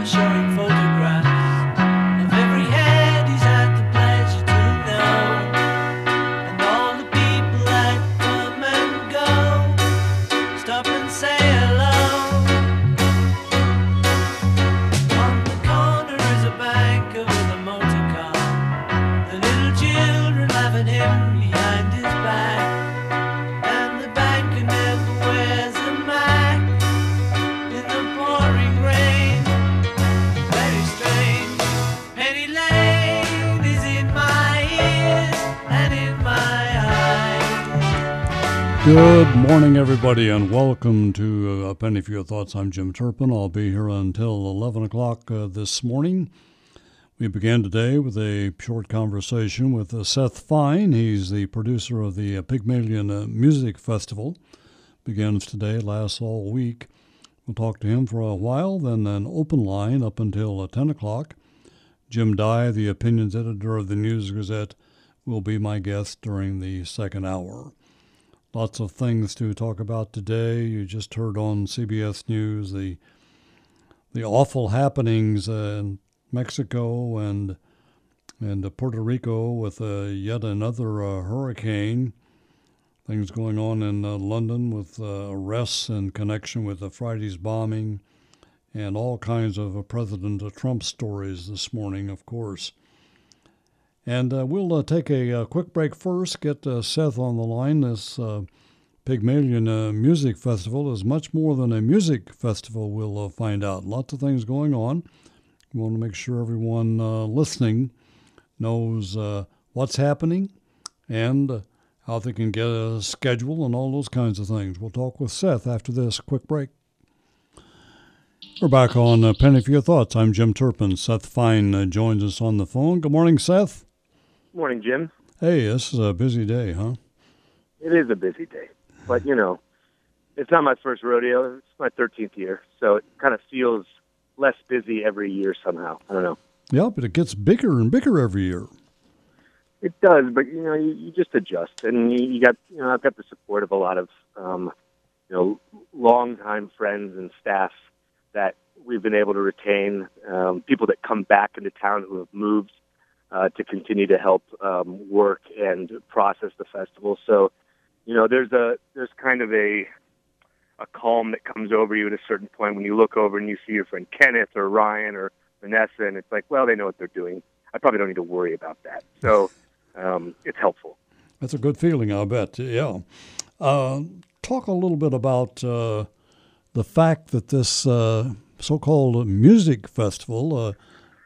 drama showing photographs everybody, and welcome to uh, A Penny for Your Thoughts. I'm Jim Turpin. I'll be here until 11 o'clock uh, this morning. We began today with a short conversation with uh, Seth Fein. He's the producer of the uh, Pygmalion uh, Music Festival. Begins today, lasts all week. We'll talk to him for a while, then an open line up until uh, 10 o'clock. Jim Dey, the opinions editor of the News Gazette, will be my guest during the second hour. Lots of things to talk about today. You just heard on CBS News the the awful happenings in Mexico and and Puerto Rico with uh, yet another uh, hurricane. Things going on in uh, London with uh, arrests in connection with the Friday's bombing, and all kinds of President Trump stories this morning, of course. And uh, we'll uh, take a, uh quick break first, get uh, Seth on the line. This uh, Pygmalion uh, Music Festival is much more than a music festival, we'll find out. Lots of things going on. We want to make sure everyone listening knows what's happening and how they can get a schedule and all those kinds of things. We'll talk with Seth after this quick break. We're back on Penny for Your Thoughts. I'm Jim Turpin. Seth Fein joins us on the phone. Good morning, Seth. Morning, Jim. Hey, this is a busy day, huh? It is a busy day, but you know, it's not my first rodeo. It's my 13th year, so it kind of feels less busy every year somehow. I don't know. Yeah, but it gets bigger and bigger every year. It does, but you know, you, you just adjust, and you, you got, you know, I've got the support of a lot of, um, you know, longtime friends and staff that we've been able to retain. Um, people that come back into town who have moved uh, to continue to help um, work and process the festival. So, you know, there's a there's kind of a a calm that comes over you at a certain point when you look over and you see your friend Kenneth or Ryan or Vanessa, and it's like, well, they know what they're doing. I probably don't need to worry about that. So um, it's helpful. That's a good feeling, I bet. Yeah. Uh, talk a little bit about uh, the fact that this uh, so-called music festival.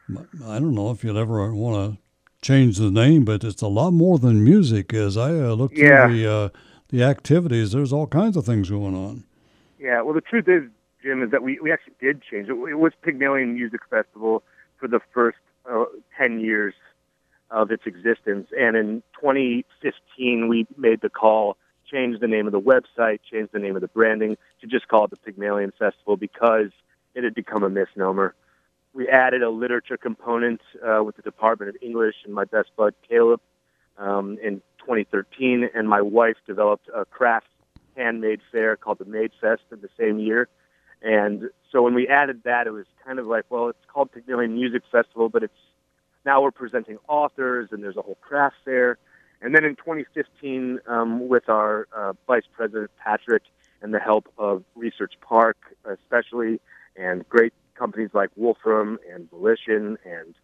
I don't know if you'd ever want to change the name, but it's a lot more than music. As I uh, look through the uh, the activities, there's all kinds of things going on. Yeah, well, the truth is, Jim, is that we, we actually did change it. It was Pygmalion Music Festival for the first uh, 10 years of its existence. And in 2015, we made the call, changed the name of the website, changed the name of the branding to just call it the Pygmalion Festival because it had become a misnomer. We added a literature component uh, with the Department of English and my best bud, Caleb, um, in 2013. And my wife developed a craft handmade fair called the Made Fest in the same year. And so when we added that, it was kind of like, well, it's called Pygmalion Music Festival, but it's now we're presenting authors and there's a whole craft fair. And then in 2015, um, with our uh, Vice President Patrick and the help of Research Park, especially, and great companies like Wolfram and Volition and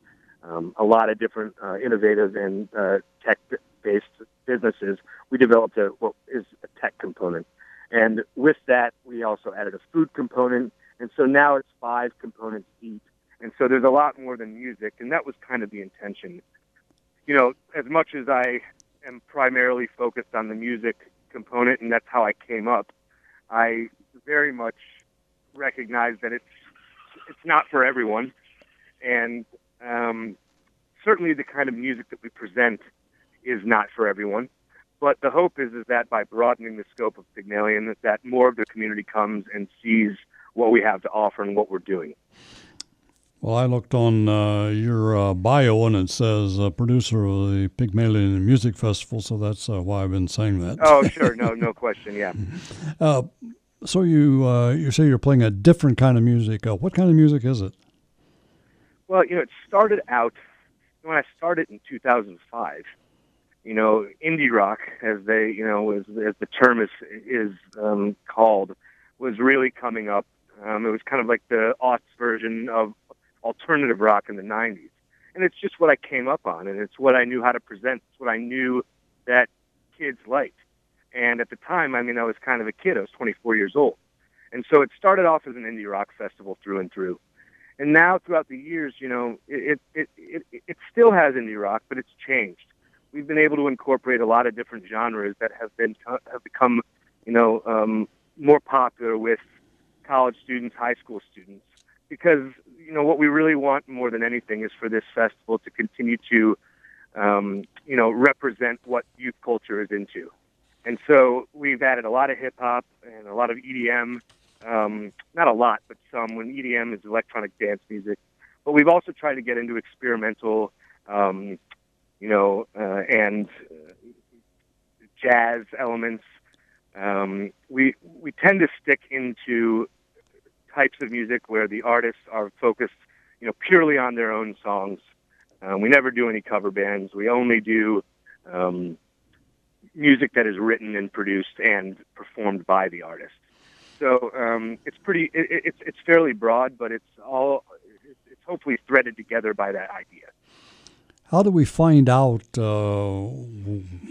um, a lot of different uh, innovative and uh, tech-based businesses, we developed a, what is a tech component. And with that, we also added a food component. And so now it's five components deep. And so there's a lot more than music. And that was kind of the intention. You know, as much as I am primarily focused on the music component, and that's how I came up, I very much recognize that it's it's not for everyone, and um, certainly the kind of music that we present is not for everyone. But the hope is is that by broadening the scope of Pygmalion, that, that more of the community comes and sees what we have to offer and what we're doing. Well, I looked on uh, your uh, bio and it says uh, producer of the Pygmalion Music Festival, so that's uh, why I've been saying that. Oh, sure, no, no question, yeah. So you uh, you say you're playing a different kind of music. Uh, what kind of music is it? Well, you know, it started out when I started in 2005. You know, indie rock, as they, you know, as, as the term is is um, called, was really coming up. Um, it was kind of like the aughts version of alternative rock in the 90s, and it's just what I came up on, and it's what I knew how to present. It's what I knew that kids liked. And at the time, I mean, I was kind of a kid. I was 24 years old, and so it started off as an indie rock festival through and through and now throughout the years, you know, it it it, it still has indie rock, but it's changed. We've been able to incorporate a lot of different genres that have been have become, you know, um, more popular with college students, high school students, because you know what we really want more than anything is for this festival to continue to, um, you know, represent what youth culture is into. And so we've added a lot of hip hop and a lot of EDM um, not a lot, but some. When EDM is electronic dance music, but we've also tried to get into experimental, um, you know, uh, and uh, jazz elements. Um, we we tend to stick into types of music where the artists are focused, you know, purely on their own songs. Um, we never do any cover bands. We only do um, music that is written and produced and performed by the artist. So um, it's pretty. It, it's it's fairly broad, but it's all. It's hopefully threaded together by that idea. How do we find out uh,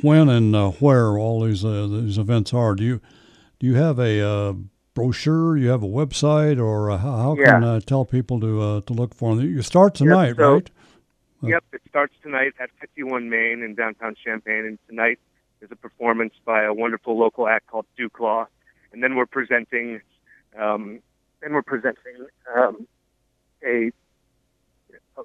when and uh, where all these uh, these events are? Do you do you have a uh, brochure? You have a website, or uh, how, yeah. can I tell people to uh, to look for them? You start tonight, yep, so, right? Yep, it starts tonight at 51 Main in downtown Champaign, and tonight is a performance by a wonderful local act called Dewclaw and then we're presenting, um, then we're presenting um, a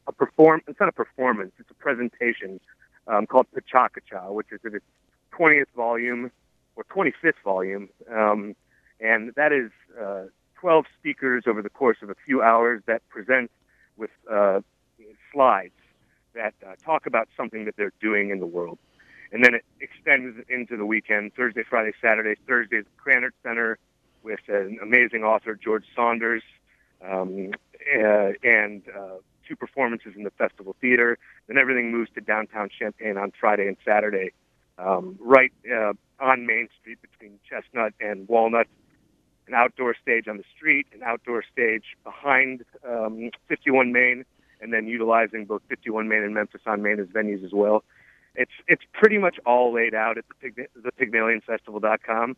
a perform. It's not a performance; it's a presentation um, called PechaKucha, which is in its 20th volume or 25th volume, um, and that is uh, 12 speakers over the course of a few hours that present with uh, slides that uh, talk about something that they're doing in the world and then it extends into the weekend Thursday, Friday, Saturday. Thursday at the Krannert Center with an amazing author, George Saunders, um, uh, and uh, two performances in the Festival Theater. Then everything moves to downtown Champaign on Friday and Saturday, um, right uh, on Main Street between Chestnut and Walnut. An outdoor stage on the street, an outdoor stage behind um, 51 Main, and then utilizing both 51 Main and Memphis on Main as venues as well it's it's pretty much all laid out at the Pig, the PygmalionFestival.com,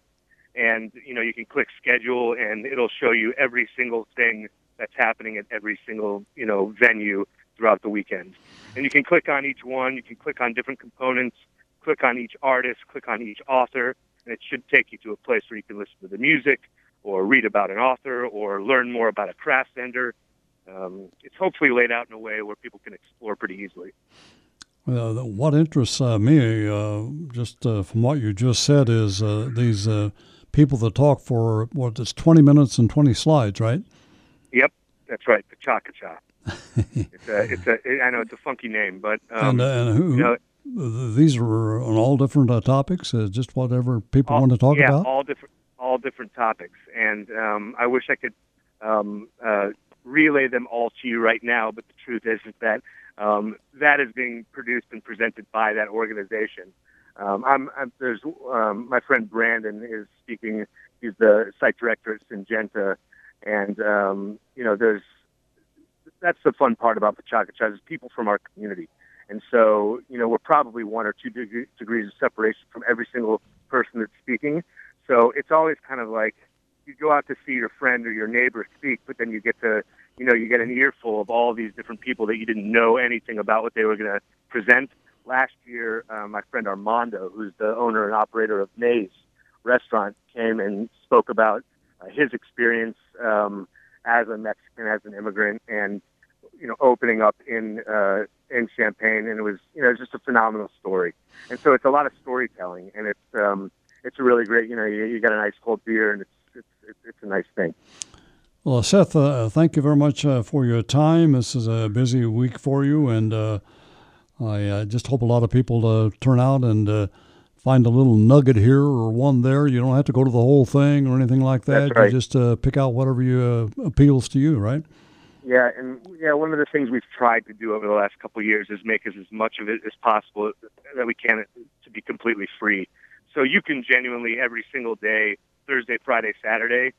and you know you can click schedule and it'll show you every single thing that's happening at every single you know venue throughout the weekend. And you can click on each one. You can click on different components. Click on each artist. Click on each author, and it should take you to a place where you can listen to the music, or read about an author, or learn more about a craft vendor. Um, it's hopefully laid out in a way where people can explore pretty easily. Uh, what interests uh, me, uh, just uh, from what you just said, is uh, these uh, people that talk for what it's twenty minutes and twenty slides, right? Yep, that's right. The Chaka Cha. it's a, it's a, I know it's a funky name, but um, and, and who, you know, these are on all different topics, just whatever people all, want to talk yeah, about. Yeah, all different, all different topics, and um, I wish I could um, relay them all to you right now, but the truth is, is that um, that is being produced and presented by that organization. Um, I'm, I'm, there's um, my friend Brandon is speaking. He's the site director at Syngenta, and um, you know, there's that's the fun part about the PechaKucha is people from our community, and so you know, we're probably one or two deg- degrees of separation from every single person that's speaking. So it's always kind of like you go out to see your friend or your neighbor speak, but then you get to you know, you get an earful of all these different people that you didn't know anything about what they were going to present. Last year, uh, my friend Armando, who's the owner and operator of Maize Restaurant, came and spoke about uh, his experience um, as a Mexican, as an immigrant, and you know, opening up in uh, in Champaign, and it was you know just a phenomenal story. And so it's a lot of storytelling, and it's um, it's a really great. You know, you, you got a nice cold beer, and it's it's it's a nice thing. Well, Seth, uh, thank you very much uh, for your time. This is a busy week for you, and uh, I uh, just hope a lot of people uh, turn out and uh, find a little nugget here or one there. You don't have to go to the whole thing or anything like that. Right. You just pick out whatever you appeals to you, right? Yeah, and yeah, one of the things we've tried to do over the last couple of years is make as, as much of it as possible that we can to be completely free. So you can genuinely every single day, Thursday, Friday, Saturday,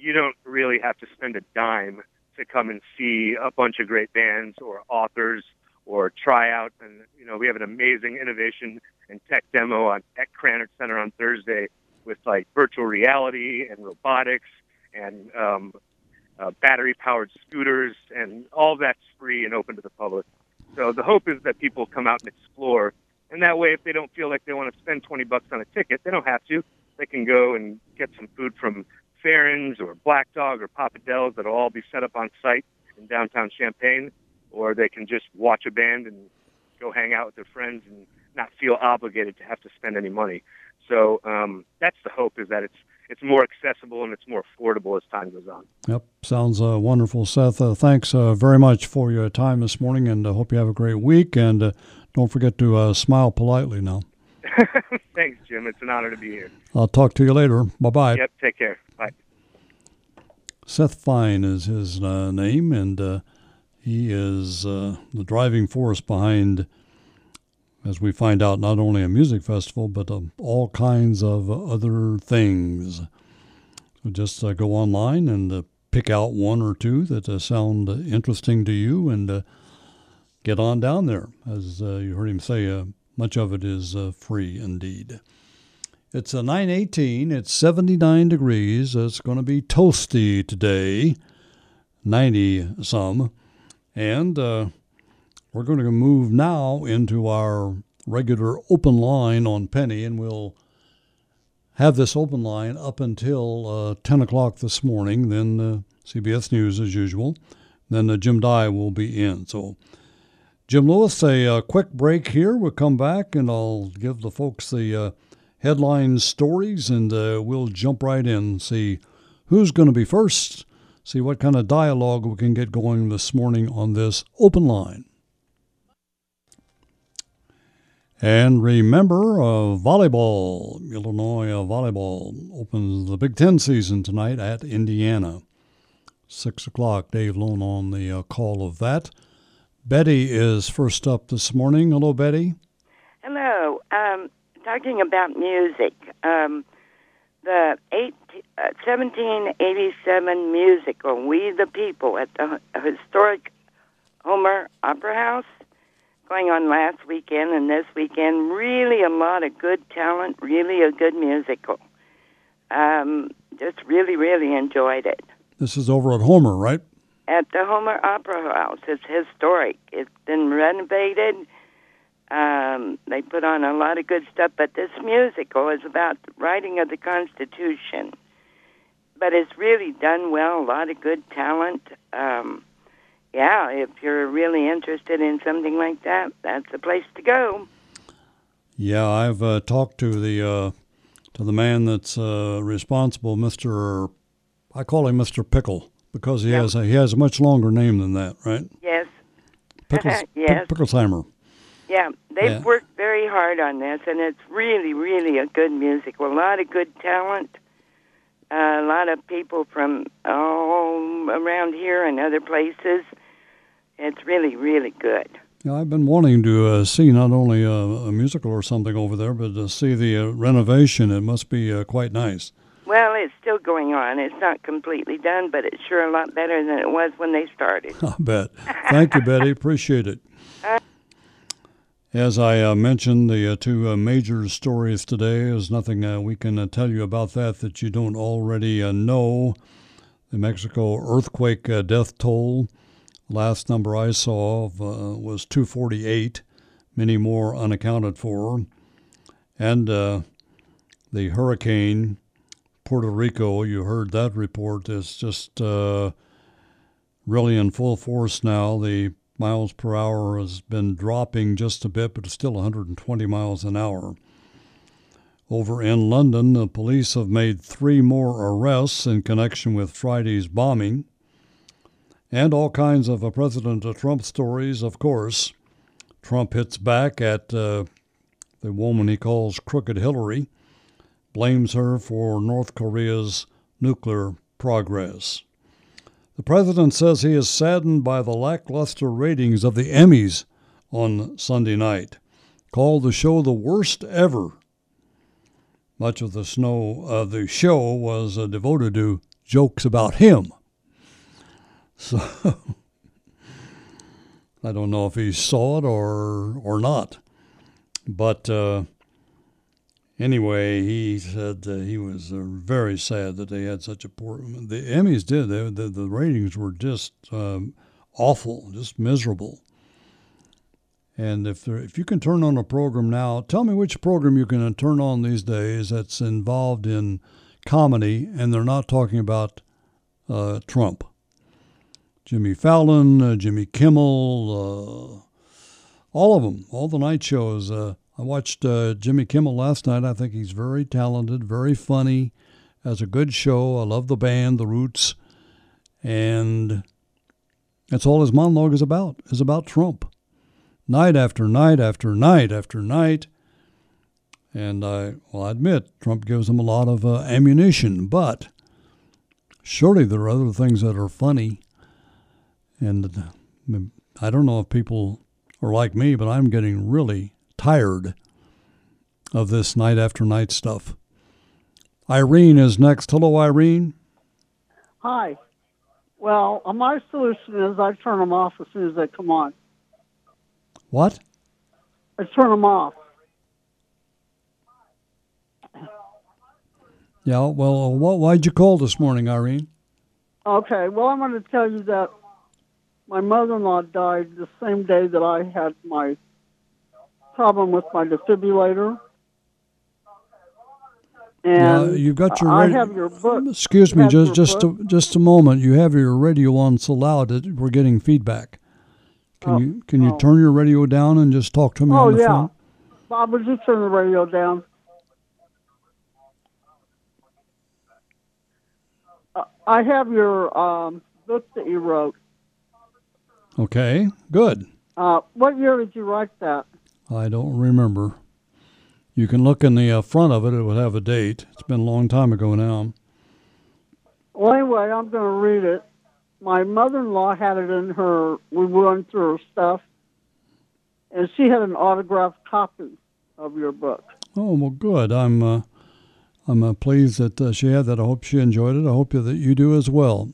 you don't really have to spend a dime to come and see a bunch of great bands or authors or try out. And you know, we have an amazing innovation and tech demo on at Krannert Center on Thursday with like virtual reality and robotics and um, uh, battery powered scooters, and all that's free and open to the public. So the hope is that people come out and explore, and that way, if they don't feel like they want to spend 20 bucks on a ticket, they don't have to. They can go and get some food from Farren's or Black Dog or Papa Del's that'll all be set up on site in downtown Champaign, or they can just watch a band and go hang out with their friends and not feel obligated to have to spend any money. So um, that's the hope is that it's it's more accessible and it's more affordable as time goes on. Yep, sounds uh, wonderful, Seth. Uh, thanks uh, very much for your time this morning, and uh, hope you have a great week. And uh, don't forget to uh, smile politely now. Thanks, Jim. It's an honor to be here. I'll talk to you later. Bye bye. Yep. Take care. Bye. Seth Fein is his name, and he is the driving force behind as we find out, not only a music festival, but uh, all kinds of other things. So just uh, go online and uh, pick out one or two that uh, sound interesting to you and uh, get on down there. As uh, you heard him say, much of it is free indeed. It's a 918, it's 79 degrees. It's going to be toasty today, 90 some. And we're going to move now into our regular open line on Penny, and we'll have this open line up until uh, 10 o'clock this morning. Then uh, CBS News as usual. Then uh, Jim Dey will be in. So, Jim Lewis, a, uh, quick break here. We'll come back and I'll give the folks the uh, headline stories, and uh, we'll jump right in see who's going to be first. See what kind of dialogue we can get going this morning on this open line. And remember, uh, volleyball, Illinois uh, volleyball opens the Big Ten season tonight at Indiana. Six o'clock. Dave Lone on the uh, call of that. Betty is first up this morning. Hello, Betty. Hello. Um, talking about music, um, the eight, uh, 1787 musical "We the People" at the historic Homer Opera House going on last weekend and this weekend. Really, a lot of good talent. Really, a good musical. Um, just really, really enjoyed it. This is over at Homer, right? At the Homer Opera House. It's historic. It's been renovated. Um, they put on a lot of good stuff, but this musical is about the writing of the Constitution. But it's really done well. A lot of good talent. Um, yeah, if you're really interested in something like that, that's the place to go. Yeah, I've uh, talked to the uh, to the man that's uh, responsible, Mister. I call him Mister Pickle because he yep. has a, he has a much longer name than that, right? Yes. Pickles, yes. P- Picklesheimer. Yeah, they've yeah. worked very hard on this, and it's really, really a good music a lot of good talent a lot of people from all around here and other places. It's really, really good. Yeah, I've been wanting to uh, see not only a, a, musical or something over there, but to see the uh, renovation. It must be uh, quite nice. Well, it's still going on. It's not completely done, but it's sure a lot better than it was when they started. I bet. Thank you, Betty. Appreciate it. As I uh, mentioned, the uh, two uh, major stories today, there's nothing uh, we can uh, tell you about that that you don't already uh, know. The Mexico earthquake death toll, last number I saw was 248, many more unaccounted for. And the hurricane, Puerto Rico, you heard that report, It's just really in full force now. The miles per hour has been dropping just a bit, but it's still 120 miles an hour. Over in London, the police have made three more arrests in connection with Friday's bombing. And all kinds of uh, President Trump stories, of course. Trump hits back at uh, the woman he calls Crooked Hillary, blames her for North Korea's nuclear progress. The president says he is saddened by the lackluster ratings of the Emmys on Sunday night, called the show the worst ever. Much of the snow of the show was uh, devoted to jokes about him. So I don't know if he saw it or or not, but uh, anyway, he said he was uh, very sad that they had such a poor. The Emmys did. They, the the ratings were just um, awful, just miserable. And if there, if you can turn on a program now, tell me which program you can turn on these days that's involved in comedy, and they're not talking about uh, Trump. Jimmy Fallon, uh, Jimmy Kimmel, uh, all of them, all the night shows. I watched uh, Jimmy Kimmel last night. I think he's very talented, very funny, has a good show. I love the band, The Roots, and that's all his monologue is about. Is about Trump, night after night after night after night. And I, well, I admit Trump gives him a lot of uh, ammunition, but surely there are other things that are funny. And uh, I don't know if people are like me, but I'm getting really tired of this night after night stuff. Irene is next. Hello, Irene. Hi. Well, uh, my solution is I turn them off as soon as they come on. What? I turn them off. Yeah, well, what, why'd you call this morning, Irene? Okay, well, I'm going to tell you that my mother-in-law died the same day that I had my problem with my defibrillator. Yeah, And you've got your I have your book. Excuse me, just just book. a, just a moment. You have your radio on so loud that we're getting feedback. Can Oh, you can you oh. turn your radio down and just talk to me Oh on the yeah, phone? Bob, would you turn the radio down? Uh, I have your um, book that you wrote. Okay, good. Uh, what year did you write that? I don't remember. You can look in the uh, front of it; it would have a date. It's been a long time ago now. Well, anyway, I'm going to read it. My mother-in-law had it in her. We went through her stuff, and she had an autographed copy of your book. Oh well, good. I'm uh, I'm uh, pleased that uh, she had that. I hope she enjoyed it. I hope that you do as well.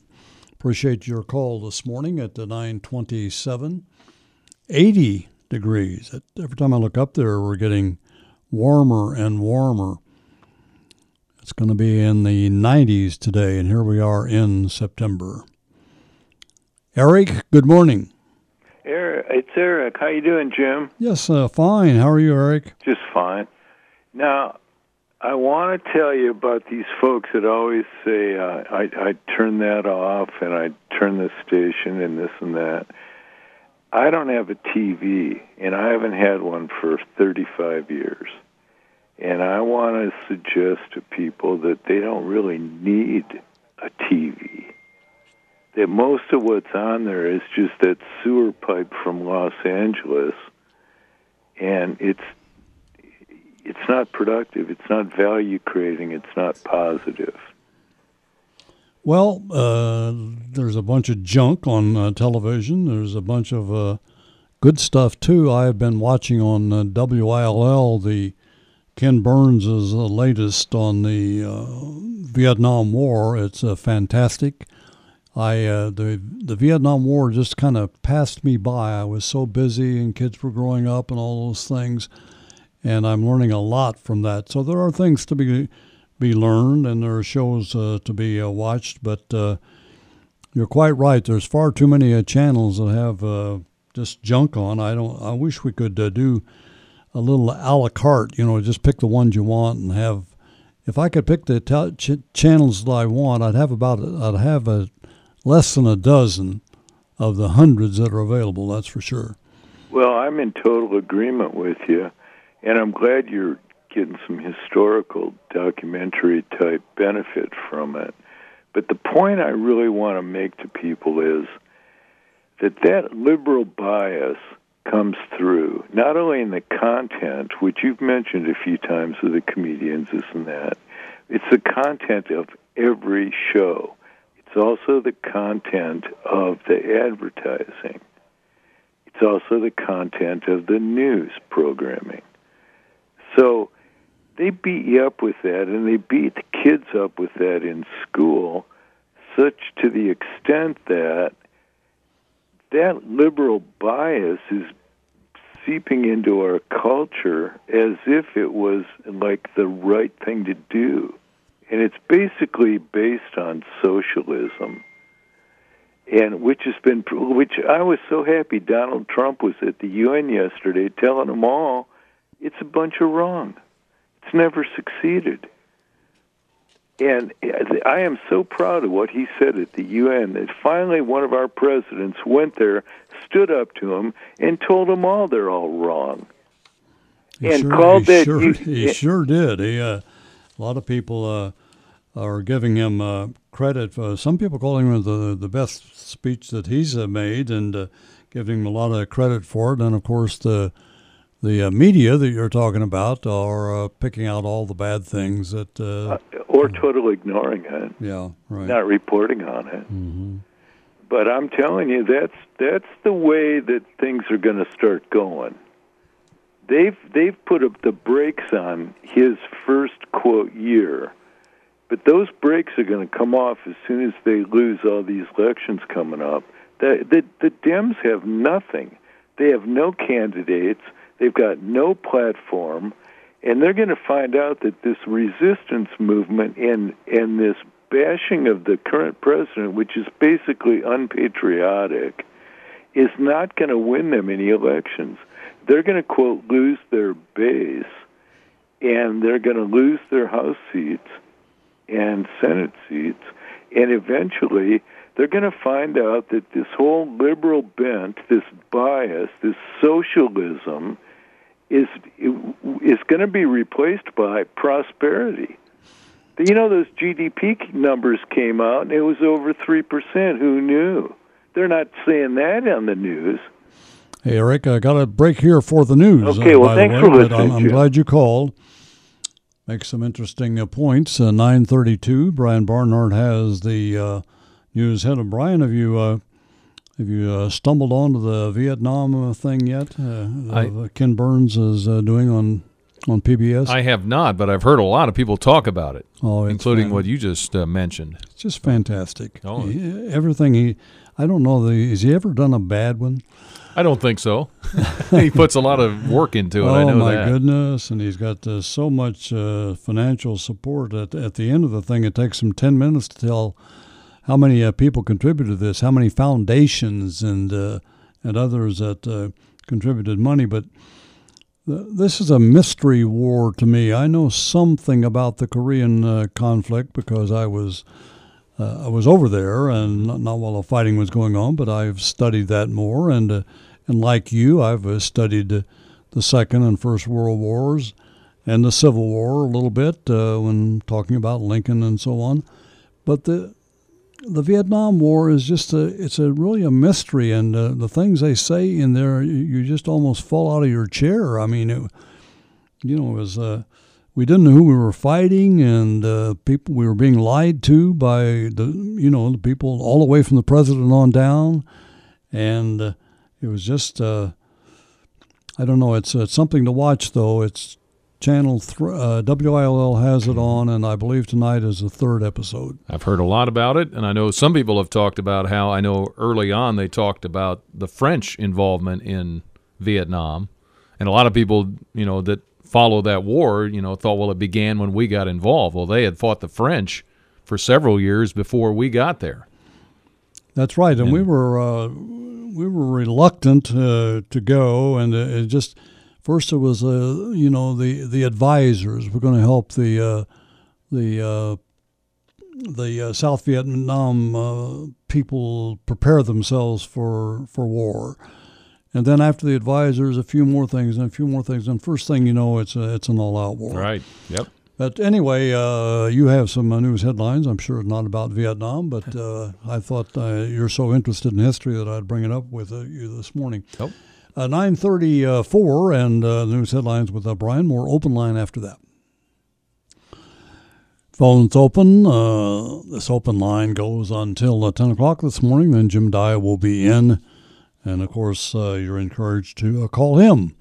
Appreciate your call this morning at the 927. 80 degrees. Every time I look up there, we're getting warmer and warmer. It's going to be in the 90s today, and here we are in September. Eric, good morning. Eric, it's Eric. How you doing, Jim? Yes, uh, fine. How are you, Eric? Just fine. Now, I want to tell you about these folks that always say uh, I I turn that off and I turn this station and this and that. I don't have a TV, and I haven't had one for 35 years. And I want to suggest to people that they don't really need a TV. That most of what's on there is just that sewer pipe from Los Angeles, and it's it's not productive. It's not value creating. It's not positive. Well, uh, there's a bunch of junk on uh, television. There's a bunch of uh, good stuff too. I have been watching on uh, WILL the Ken Burns' uh, latest on the uh, Vietnam War. It's uh, fantastic. I the the Vietnam War just kind of passed me by. I was so busy, and kids were growing up, and all those things. And I'm learning a lot from that. So there are things to be be learned, and there are shows uh, to be uh, watched. But uh, you're quite right. There's far too many uh, channels that have uh, just junk on. I don't. I wish we could uh, do a little a la carte. You know, just pick the ones you want and have. If I could pick the tel- ch- channels that I want, I'd have about. I'd have a less than a dozen of the hundreds that are available. That's for sure. Well, I'm in total agreement with you, and I'm glad you're getting some historical documentary type benefit from it. But the point I really want to make to people is that that liberal bias comes through not only in the content, which you've mentioned a few times with the comedians, this and that. It's the content of every show. It's also the content of the advertising. It's also the content of the news programming. So they beat you up with that, and they beat the kids up with that in school, such to the extent that that liberal bias is seeping into our culture as if it was like the right thing to do. And it's basically based on socialism. And which has been, which I was so happy Donald Trump was at the UN yesterday telling them all it's a bunch of wrong. It's never succeeded. And I am so proud of what he said at the UN that finally one of our presidents went there, stood up to him, and told them all they're all wrong. He and sure, called he that. Sure, you- he sure did. He, uh, a lot of people uh, are giving him uh, credit. For, some people calling him the the best speech that he's uh, made, and uh, giving him a lot of credit for it. And of course, the the uh, media that you're talking about are uh, picking out all the bad things that. Uh, or totally ignoring it, yeah, right. not reporting on it. hmm But I'm telling you, that's that's the way that things are going to start going. They've they've put up the brakes on his first quote year, but those brakes are going to come off as soon as they lose all these elections coming up. The the, the Dems have nothing. They have no candidates. They've got no platform, and they're going to find out that this resistance movement and and this bashing of the current president, which is basically unpatriotic, is not going to win them any elections. They're going to quote lose their base, and they're going to lose their House seats and Senate seats, and eventually they're going to find out that this whole liberal bent, this bias, this socialism, is is going to be replaced by prosperity. You know, those GDP numbers came out, and it was over three percent. Who knew? They're not saying that on the news. Hey, Eric, I got a break here for the news. Okay, uh, well, thanks the for listening, I'm, I'm glad you called. Make some interesting uh, points. Uh, 932, Brian Barnard has the uh, news head. of Brian, have you uh, have you uh, stumbled onto the Vietnam uh, thing yet? Uh, I- uh, Ken Burns is uh, doing on on PBS. I have not, but I've heard a lot of people talk about it, oh, including fan- what you just uh, mentioned. It's just fantastic. Oh. He- everything he, I don't know. The, has he ever done a bad one? I don't think so. he puts a lot of work into it. Oh I know my that. goodness! And he's got uh, so much financial support. At at the end of the thing, it takes him ten minutes to tell how many uh, people contributed to this, how many foundations and uh, and others that uh, contributed money. But th- this is a mystery war to me. I know something about the Korean uh, conflict because I was. Uh, I was over there, and not, not while the fighting was going on, but I've studied that more. And and like you, I've studied the Second and First World Wars and the Civil War a little bit uh, when talking about Lincoln and so on. But the the Vietnam War is just a it's a really a mystery, and uh, the things they say in there, you, you just almost fall out of your chair. I mean, it, you know, it was. Uh, we didn't know who we were fighting, and uh, people we were being lied to by the you know the people all the way from the president on down, and uh, it was just uh, I don't know. It's, it's something to watch though. It's channel th- uh, WILL has it on, and I believe tonight is the third episode. I've heard a lot about it, and I know some people have talked about how I know early on they talked about the French involvement in Vietnam, and a lot of people, you know, that follow that war, you know, thought, well, it began when we got involved. Well, they had fought the French for several years before we got there. That's right, and we were uh, we were reluctant uh, to go, and it, it just first it was uh, you know the the advisors were going to help the uh, the uh, the uh, South Vietnam uh, people prepare themselves for for war, and then after the advisors, a few more things and a few more things, and first thing you know, it's a, it's an all out war. Right. Yep. But anyway, uh, you have some uh, news headlines. I'm sure not about Vietnam, but uh, I thought uh, you're so interested in history that I'd bring it up with uh, you this morning. Oh. Uh, 934 and uh, news headlines with uh, Brian. More open line after that. Phones open. Uh, this open line goes until uh, 10 o'clock this morning. Then Jim Dey will be in. And of course, uh, you're encouraged to uh, call him.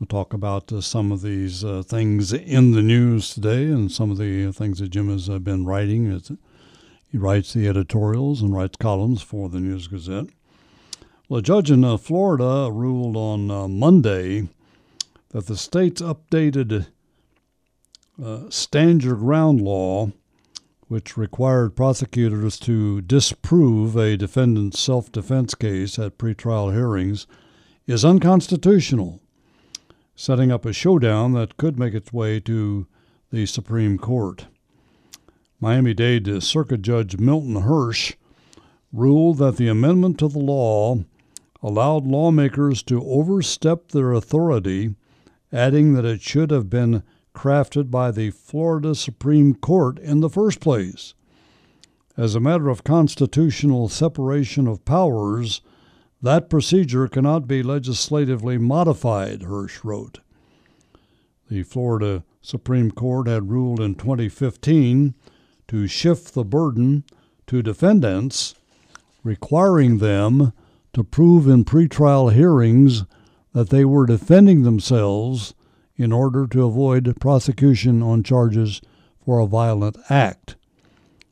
We'll talk about some of these things in the news today and some of the things that Jim has been writing. It's, he writes the editorials and writes columns for the News Gazette. Well, a judge in Florida ruled on Monday that the state's updated uh, stand your ground law, which required prosecutors to disprove a defendant's self defense case at pretrial hearings, is unconstitutional, setting up a showdown that could make its way to the Supreme Court. Miami Dade Circuit Judge Milton Hirsch ruled that the amendment to the law allowed lawmakers to overstep their authority, adding that it should have been crafted by the Florida Supreme Court in the first place. As a matter of constitutional separation of powers, that procedure cannot be legislatively modified, Hirsch wrote. The Florida Supreme Court had ruled in 2015 to shift the burden to defendants, requiring them to prove in pretrial hearings that they were defending themselves in order to avoid prosecution on charges for a violent act.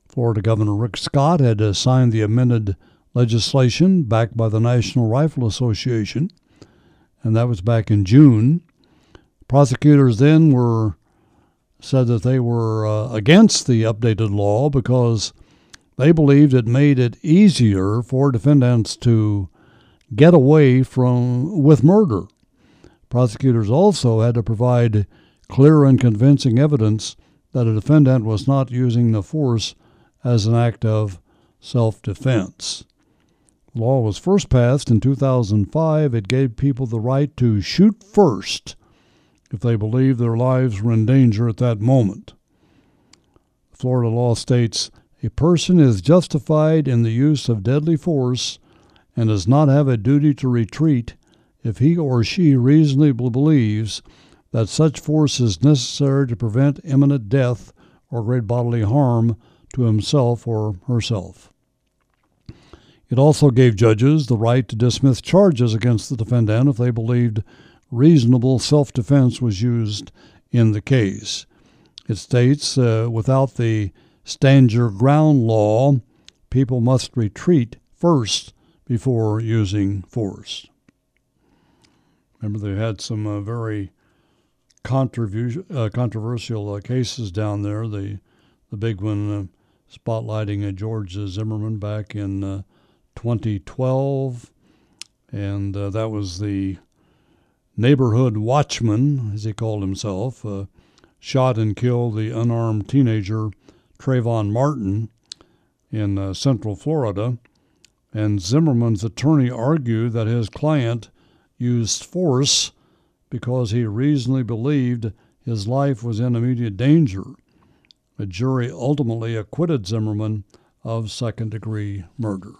Florida Governor Rick Scott had signed the amended legislation backed by the National Rifle Association, and that was back in June. Prosecutors then were said that they were uh, against the updated law because they believed it made it easier for defendants to get away from with murder. Prosecutors also had to provide clear and convincing evidence that a defendant was not using the force as an act of self defense. The law was first passed in 2005. It gave people the right to shoot first if they believed their lives were in danger at that moment. Florida law states a person is justified in the use of deadly force and does not have a duty to retreat if he or she reasonably believes that such force is necessary to prevent imminent death or great bodily harm to himself or herself. It also gave judges the right to dismiss charges against the defendant if they believed reasonable self defense was used in the case. It states uh, without the stand your ground law, people must retreat first before using force. Remember, they had some uh, very controversial, uh, controversial uh, cases down there. The the big one uh, spotlighting uh, George Zimmerman back in uh, 2012, and that was the neighborhood watchman, as he called himself, shot and killed the unarmed teenager Trayvon Martin in Central Florida. And Zimmerman's attorney argued that his client used force because he reasonably believed his life was in immediate danger. A jury ultimately acquitted Zimmerman of second degree murder.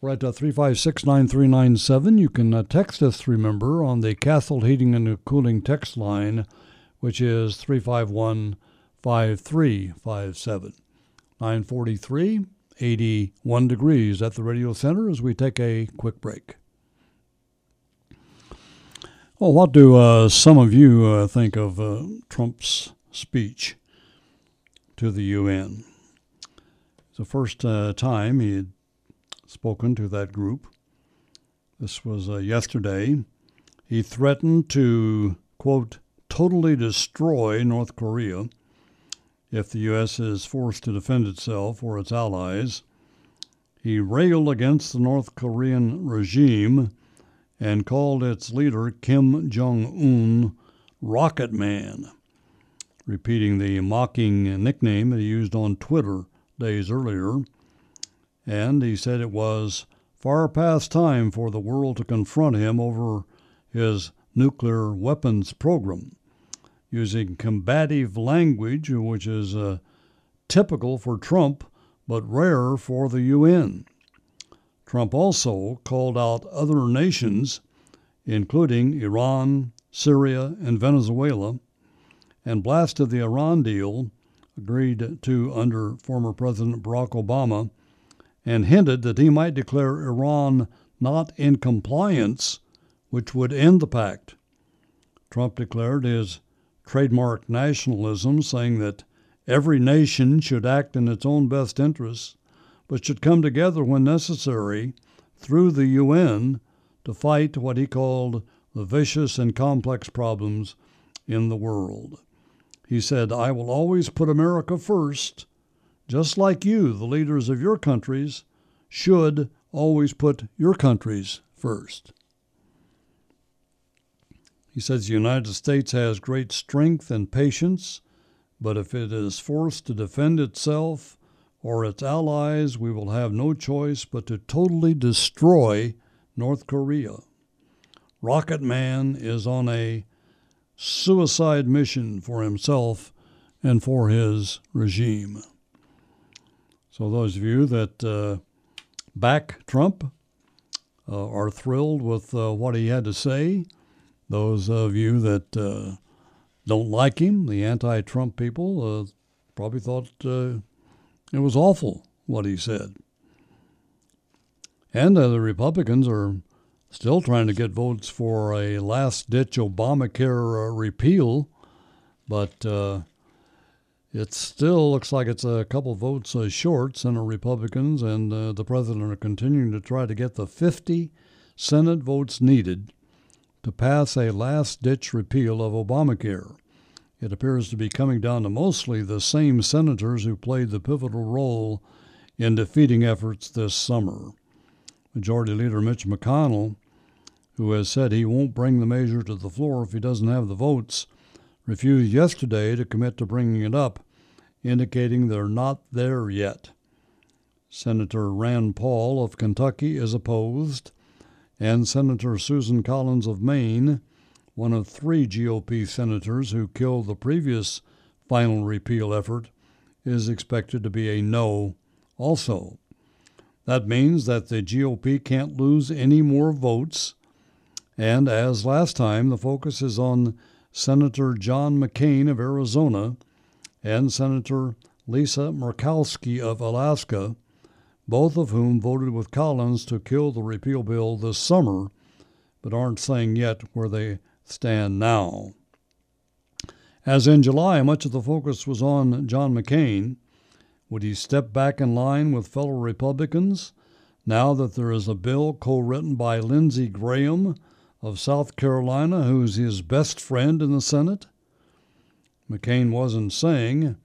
We're at uh, 356 9397. You can uh, text us, remember, on the Cathode Heating and Cooling text line, which is 351 5357. 943, 81 degrees at the radio center as we take a quick break. Well, what do uh, some of you uh, think of uh, Trump's speech to the UN? It's the first uh, time he had spoken to that group. This was uh, yesterday. He threatened to, quote, totally destroy North Korea if the U.S. is forced to defend itself or its allies. He railed against the North Korean regime and called its leader, Kim Jong un, Rocket Man, repeating the mocking nickname he used on Twitter days earlier. And he said it was far past time for the world to confront him over his nuclear weapons program, using combative language, which is uh, typical for Trump but rare for the UN. Trump also called out other nations, including Iran, Syria, and Venezuela, and blasted the Iran deal agreed to under former President Barack Obama and hinted that he might declare Iran not in compliance, which would end the pact. Trump declared his trademark nationalism, saying that every nation should act in its own best interests, but should come together when necessary through the UN to fight what he called the vicious and complex problems in the world. He said, I will always put America first, just like you, the leaders of your countries, should always put your countries first. He says the United States has great strength and patience, but if it is forced to defend itself or its allies, we will have no choice but to totally destroy North Korea. Rocket Man is on a suicide mission for himself and for his regime. So, those of you that uh, back Trump uh, are thrilled with uh, what he had to say. Those of you that uh, don't like him, the anti Trump people, uh, probably thought uh, it was awful what he said. And the Republicans are still trying to get votes for a last ditch Obamacare uh, repeal, but uh, it still looks like it's a couple votes uh, short. Senate Republicans and uh, the president are continuing to try to get the 50 Senate votes needed to pass a last ditch repeal of Obamacare. It appears to be coming down to mostly the same senators who played the pivotal role in defeating efforts this summer. Majority Leader Mitch McConnell who has said he won't bring the measure to the floor if he doesn't have the votes, refused yesterday to commit to bringing it up, indicating they're not there yet. Senator Rand Paul of Kentucky is opposed, and Senator Susan Collins of Maine, one of three GOP senators who killed the previous final repeal effort, is expected to be a no also. That means that the GOP can't lose any more votes and as last time, the focus is on Senator John McCain of Arizona and Senator Lisa Murkowski of Alaska, both of whom voted with Collins to kill the repeal bill this summer, but aren't saying yet where they stand now. As in July, much of the focus was on John McCain. Would he step back in line with fellow Republicans now that there is a bill co written by Lindsey Graham? of South Carolina, who's his best friend in the Senate. McCain wasn't saying.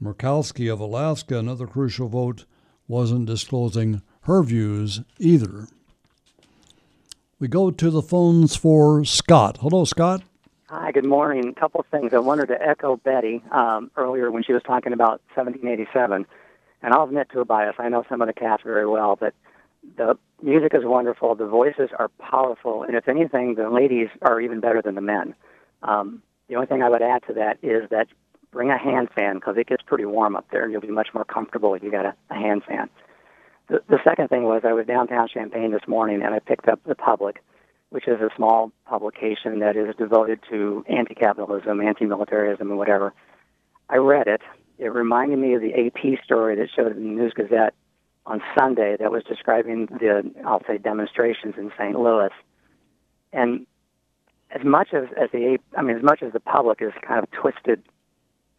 Murkowski of Alaska, another crucial vote, wasn't disclosing her views either. We go to the phones for Scott. Hello, Scott. Hi, good morning. A couple of things. I wanted to echo Betty um, earlier when she was talking about 1787. And I'll admit to a bias. I know some of the cast very well, but the music is wonderful. The voices are powerful, and if anything, the ladies are even better than the men. Um, the only thing I would add to that is that bring a hand fan because it gets pretty warm up there, and you'll be much more comfortable if you got a, a hand fan. The, the second thing was I was downtown Champaign this morning, and I picked up the Public, which is a small publication that is devoted to anti-capitalism, anti-militarism, and whatever. I read it. It reminded me of the AP story that showed in the News Gazette on Sunday that was describing the, I'll say, demonstrations in St. Louis. And as much as, as the, I mean, as much as the public is kind of twisted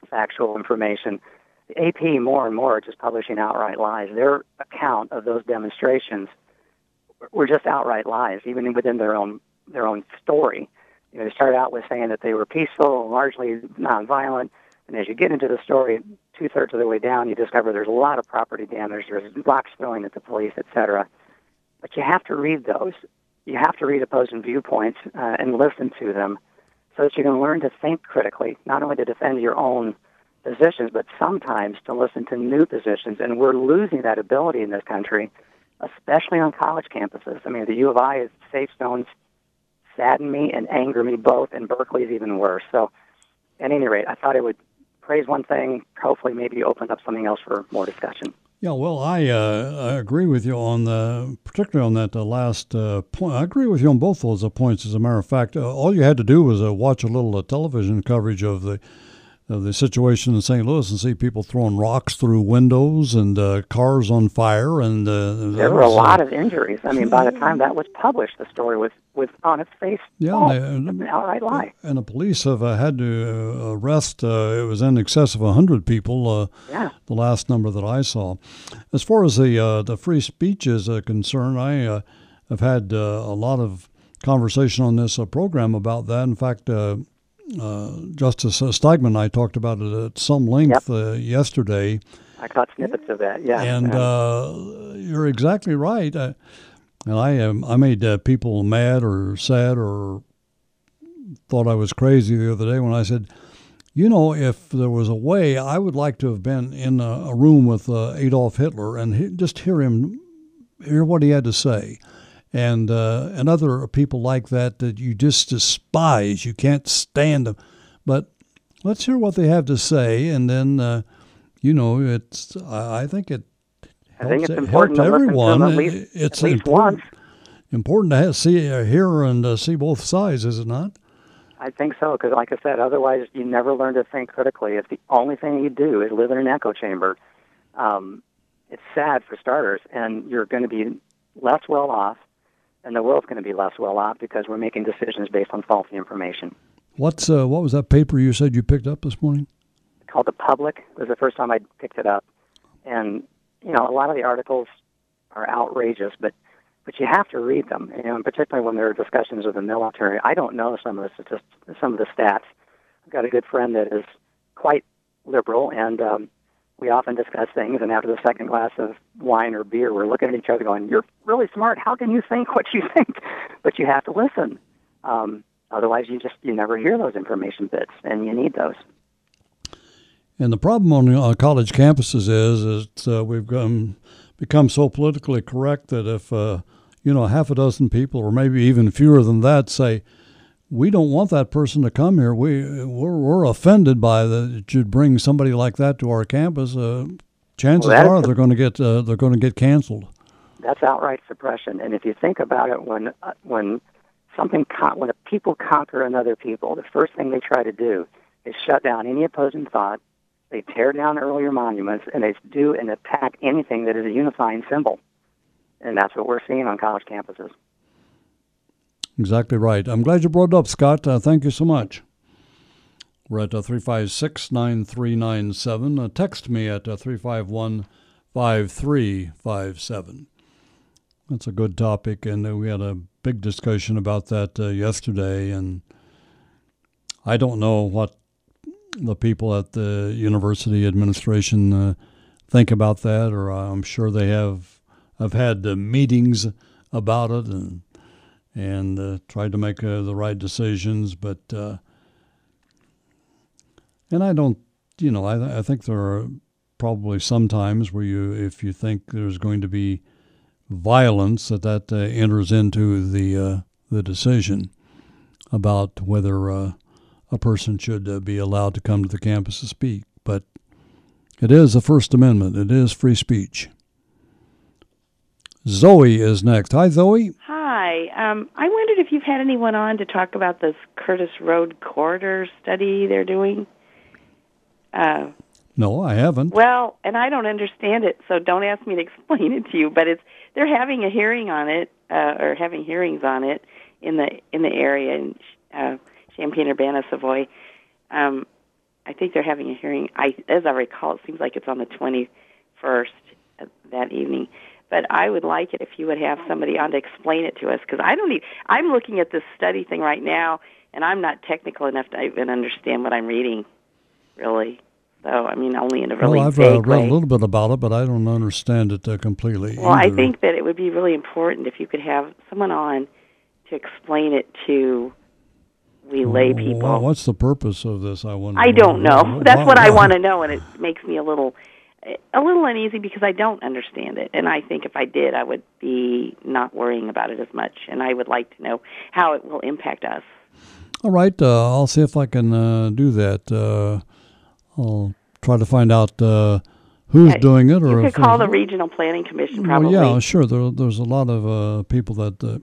factual information, the AP more and more are just publishing outright lies. Their account of those demonstrations were just outright lies, even within their own their own story. You know, they started out with saying that they were peaceful, largely nonviolent, and as you get into the story, two thirds of the way down, you discover there's a lot of property damage, there's rocks throwing at the police, etc. But you have to read those. You have to read opposing viewpoints uh, and listen to them so that you can learn to think critically, not only to defend your own positions, but sometimes to listen to new positions. And we're losing that ability in this country, especially on college campuses. I mean, the U of I is safe zones sadden me and anger me both, and Berkeley's even worse. So, at any rate, I thought it would praise one thing, hopefully maybe open up something else for more discussion. Yeah, well, I, uh, I agree with you on the, particularly on that uh, last uh, point. I agree with you on both those uh, points. As a matter of fact, uh, all you had to do was uh, watch a little television coverage of the the situation in St. Louis and see people throwing rocks through windows and uh, cars on fire. And uh, there were a lot of injuries. I mean, by the time that was published, the story was, was on its face. Yeah, false. and, an outright lie. And the police have uh, had to uh, arrest. Uh, it was in excess of hundred people. Uh, Yeah. the last number that I saw. As far as the uh, the free speech is uh, concerned, I uh, have had uh, a lot of conversation on this uh, program about that. In fact, uh, uh, Justice uh, Steigmann and I talked about it at some length uh, yesterday. I caught snippets of that. Yeah. And uh, you're exactly right. Uh, and I um, I made uh, people mad or sad or thought I was crazy the other day when I said, you know, if there was a way, I would like to have been in a, a room with uh, Adolf Hitler and he, just hear him, hear what he had to say. And uh, and other people like that that you just despise, you can't stand them, but let's hear what they have to say, and then uh, you know it's. I, think it. I think it's important to listen to everyone. them at least, it's at least important, once. important to have, see, uh, hear, and uh, see both sides, is it not? I think so, because like I said, otherwise you never learn to think critically. If the only thing you do is live in an echo chamber, um, it's sad for starters, and you're going to be less well off, and the world's going to be less well off because we're making decisions based on faulty information. What's uh, what was that paper you said you picked up this morning? called The Public. It was the first time I picked it up, and you know a lot of the articles are outrageous, but but you have to read them, you know, and particularly when there are discussions of the military. I don't know some of the statistics, some of the stats. I've got a good friend that is quite liberal, and um, we often discuss things. And after the second glass of wine or beer, we're looking at each other, going, "You're really smart. How can you think what you think?" but you have to listen. Um, otherwise, you just you never hear those information bits, and you need those. And the problem on uh, college campuses is, is uh, we've gone, become so politically correct that if uh, you know half a dozen people, or maybe even fewer than that, say we don't want that person to come here, we we're, we're offended by the should bring somebody like that to our campus. Uh, chances Well, are they're going to get uh, they're going to get canceled. That's outright suppression. And if you think about it, when uh, when something con- when a people conquer another people, the first thing they try to do is shut down any opposing thought. They tear down earlier monuments, and they do and attack anything that is a unifying symbol. And that's what we're seeing on college campuses. Exactly right. I'm glad you brought up, Scott. Uh, thank you so much. We're at uh, 356 9397. Uh, Text me at uh, 351 5357. That's a good topic, and we had a big discussion about that uh, yesterday. And I don't know what the people at the university administration uh, think about that, or I'm sure they have. I've had uh, meetings about it and and uh, tried to make uh, the right decisions. But uh, and I don't, you know, I I think there are probably some times where you, if you think there's going to be violence, that that uh, enters into the uh, the decision about whether uh, a person should be allowed to come to the campus to speak. But it is the First Amendment. It is free speech. Zoe is next. Hi, Zoe. Hi. Um, I wondered if you've had anyone on to talk about this Curtis Road corridor study they're doing. Uh, No, I haven't. well, and I don't understand it, so don't ask me to explain it to you. But it's they're having a hearing on it, uh, or having hearings on it in the in the area in uh, Champaign Urbana, Savoy. Um, I think they're having a hearing. I, as I recall, it seems like it's on the twenty first that evening. But I would like it if you would have somebody on to explain it to us because I don't. Need, I'm looking at this study thing right now, and I'm not technical enough to even understand what I'm reading, really. So I mean, only in a really well, I've vague uh, read way. a little bit about it, but I don't understand it uh, completely. Well, I think that it would be really important if you could have someone on to explain it to we lay Well, people. what's the purpose of this? I wonder. I don't know. Why- That's what I want to know, and it makes me a little a little uneasy because I don't understand it. And I think if I did, I would be not worrying about it as much. And I would like to know how it will impact us. All right, uh, I'll see if I can uh, do that. Uh, I'll try to find out uh, who's doing it, or You could call the Regional Planning Commission probably. Well, yeah, sure. There, there's a lot of uh, people that, uh,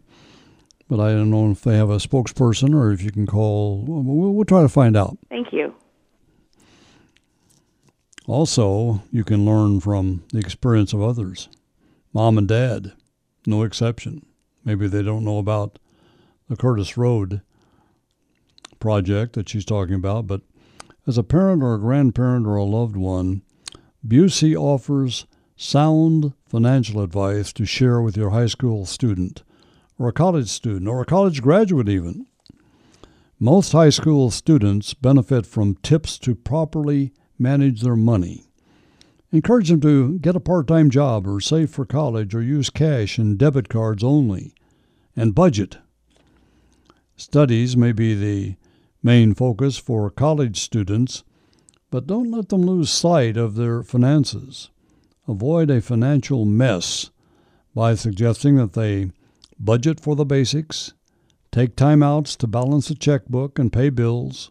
but I don't know if they have a spokesperson or if you can call. We'll, we'll try to find out. Thank you. Also, you can learn from the experience of others. Mom and dad, no exception. Maybe they don't know about the Curtis Road project that she's talking about, but as a parent or a grandparent or a loved one, Busey offers sound financial advice to share with your high school student or a college student or a college graduate, even. Most high school students benefit from tips to properly manage their money. Encourage them to get a part time job or save for college or use cash and debit cards only, and budget. Studies may be the main focus for college students, but don't let them lose sight of their finances. Avoid a financial mess by suggesting that they budget for the basics, take time outs to balance a checkbook and pay bills,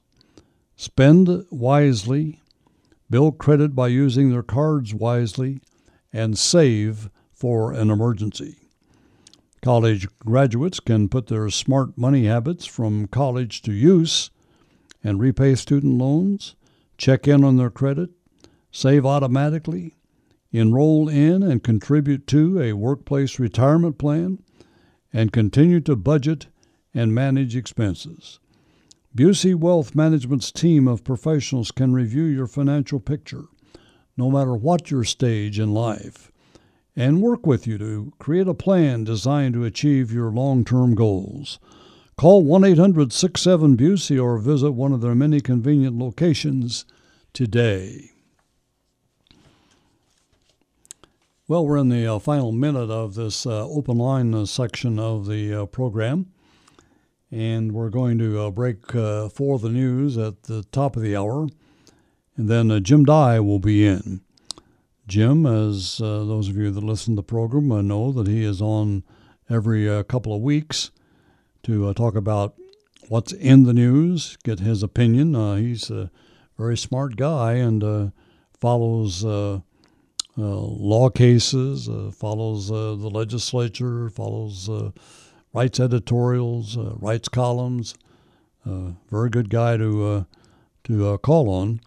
spend wisely, build credit by using their cards wisely, and save for an emergency. College graduates can put their smart money habits from college to use and repay student loans, check in on their credit, save automatically, enroll in and contribute to a workplace retirement plan, and continue to budget and manage expenses. Busey Wealth Management's team of professionals can review your financial picture, no matter what your stage in life, and work with you to create a plan designed to achieve your long term goals. Call 1 800 67 Busey or visit one of their many convenient locations today. Well, we're in the uh, final minute of this uh, open line uh, section of the uh, program, and we're going to uh, break uh, for the news at the top of the hour, and then Jim Dey will be in. Jim, as those of you that listen to the program know, that he is on every couple of weeks to talk about what's in the news, get his opinion. he's a very smart guy and follows uh, law cases, uh, follows uh, the legislature, follows rights editorials, uh, writes columns. Uh, very good guy to uh, to call on.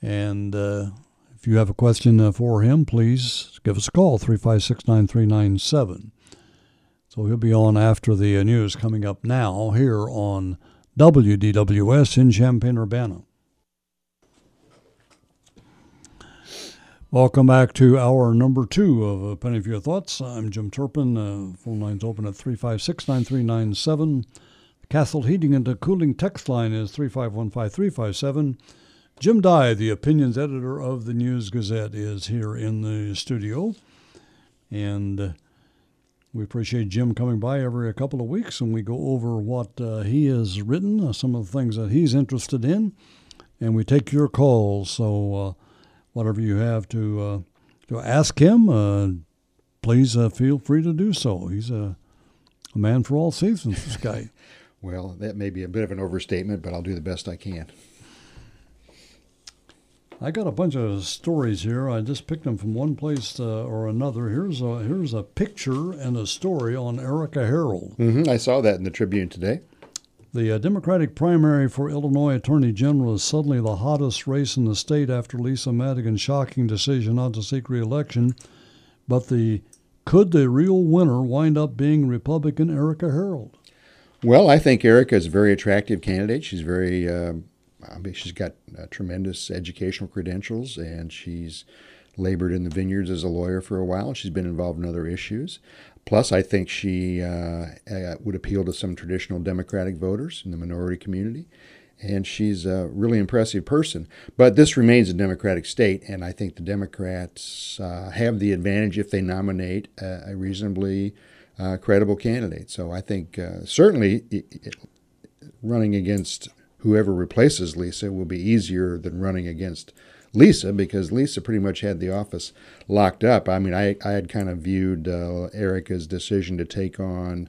And if you have a question for him, please give us a call, 356 9397. So he'll be on after the news coming up now here on WDWS in Champaign Urbana. Welcome back to hour number two of A Penny for Your Thoughts. I'm Jim Turpin. Uh, phone line's open at 356 9397. Castle Heating and Cooling text line is 3515357. Jim Dey, the opinions editor of the News Gazette, is here in the studio. And uh, we appreciate Jim coming by every couple of weeks and we go over what uh, he has written, some of the things that he's interested in, and we take your calls. So, uh, whatever you have to uh, to ask him, uh, please uh, feel free to do so. He's a, a man for all seasons. This guy. well, that may be a bit of an overstatement, but I'll do the best I can. I got a bunch of stories here. I just picked them from one place uh, or another. Here's a here's a picture and a story on Erika Harold. Mm-hmm. I saw that in the Tribune today. The uh, Democratic primary for Illinois Attorney General is suddenly the hottest race in the state after Lisa Madigan's shocking decision not to seek reelection. But the could the real winner wind up being Republican Erika Harold? Well, I think Erika is a very attractive candidate. She's very, uh, she's got uh, tremendous educational credentials, and she's labored in the vineyards as a lawyer for a while. She's been involved in other issues. Plus, I think she uh, uh, would appeal to some traditional Democratic voters in the minority community. And she's a really impressive person. But this remains a Democratic state, and I think the Democrats uh, have the advantage if they nominate a, a reasonably uh, credible candidate. So I think uh, certainly it, it, running against whoever replaces Lisa will be easier than running against Lisa because Lisa pretty much had the office locked up. I mean, I, I had kind of viewed uh, Erika's decision to take on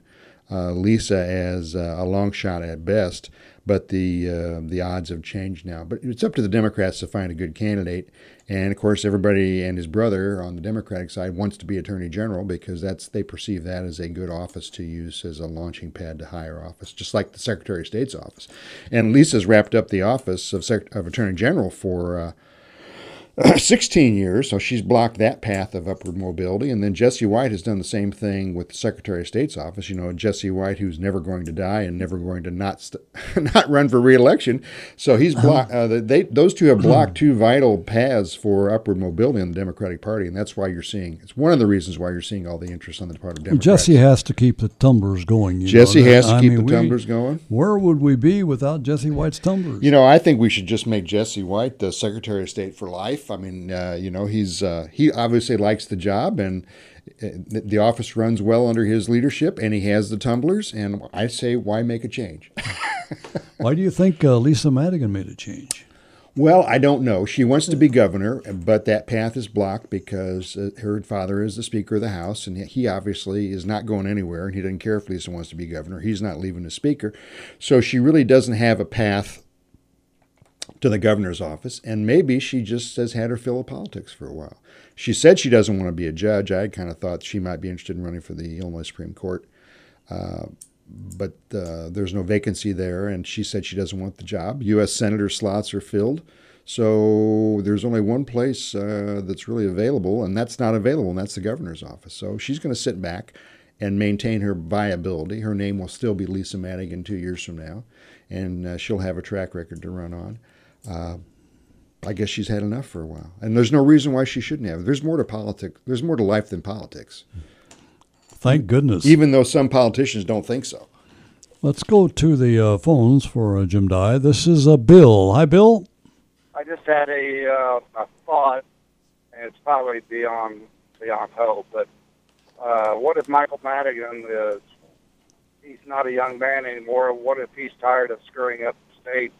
uh, Lisa as uh, a long shot at best, but the uh, the odds have changed now. But it's up to the Democrats to find a good candidate, and of course, everybody and his brother on the Democratic side wants to be Attorney General because that's they perceive that as a good office to use as a launching pad to higher office, just like the Secretary of State's office. And Lisa's wrapped up the office of, Sec- of Attorney General for uh, 16 years, so she's blocked that path of upward mobility. And then Jesse White has done the same thing with the Secretary of State's office. You know, Jesse White, who's never going to die and never going to not st- not run for reelection. So he's blocked. Uh, they those two have blocked two vital paths for upward mobility in the Democratic Party, and that's why you're seeing. It's one of the reasons why you're seeing all the interest on the part of Democrats. Jesse has to keep the tumblers going. You Jesse know, has to I keep mean, the we- tumblers going. Where would we be without Jesse White's tumblers? You know, I think we should just make Jesse White the Secretary of State for life. I mean, uh, you know, he's uh, he obviously likes the job, and uh, the office runs well under his leadership, and he has the tumblers. And I say, why make a change? Why do you think uh, Lisa Madigan made a change? Well, I don't know. She wants to be governor, but that path is blocked because uh, her father is the Speaker of the House, and he obviously is not going anywhere, and he doesn't care if Lisa wants to be governor. He's not leaving the Speaker. So she really doesn't have a path to the governor's office, and maybe she just has had her fill of politics for a while. She said she doesn't want to be a judge. I kind of thought she might be interested in running for the Illinois Supreme Court. Uh, but uh, there's no vacancy there, and she said she doesn't want the job. U.S. senator slots are filled, so there's only one place uh, that's really available, and that's not available, and that's the governor's office. So she's going to sit back and maintain her viability. Her name will still be Lisa Madigan two years from now, and uh, she'll have a track record to run on. Uh, I guess she's had enough for a while, and there's no reason why she shouldn't have. There's more to politics. There's more to life than politics, Thank goodness. even though some politicians don't think so. Let's go to the uh, phones for uh, Jim Dey. This is uh, Bill. Hi, Bill. I just had a uh, a thought, and it's probably beyond beyond hope. But uh, what if Michael Madigan is he's not a young man anymore? What if he's tired of screwing up the state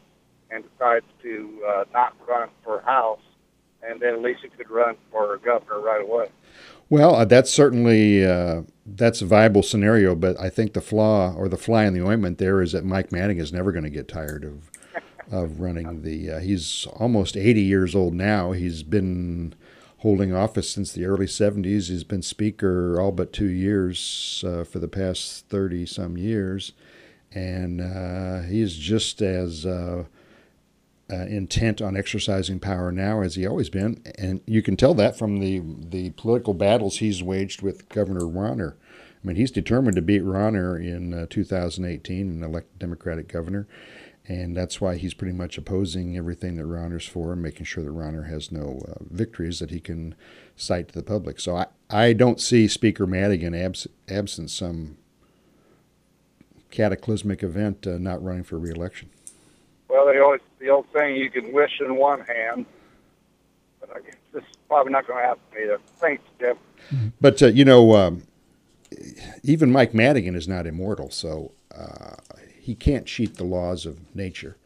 and decides to uh, not run for House, and then at least he could run for governor right away? Well, uh, that's certainly uh, that's a viable scenario, but I think the flaw or the fly in the ointment there is that Mike Manning is never going to get tired of of running the. Uh, he's almost 80 years old now. He's been holding office since the early 70s. He's been speaker all but two years uh, for the past 30 some years, and uh, he's just as. Uh, uh, intent on exercising power now as he always been, and you can tell that from the the political battles he's waged with Governor Rauner. I mean, he's determined to beat Rauner in uh, 2018 and elect Democratic governor, and that's why he's pretty much opposing everything that Rauner's for, and making sure that Rauner has no uh, victories that he can cite to the public. So I, I don't see Speaker Madigan abs- absent some cataclysmic event uh, not running for reelection. Well, they always the old saying you can wish in one hand, but I guess this is probably not going to happen either. Thanks, Jim. But uh, you know, um, even Mike Madigan is not immortal, so uh, he can't cheat the laws of nature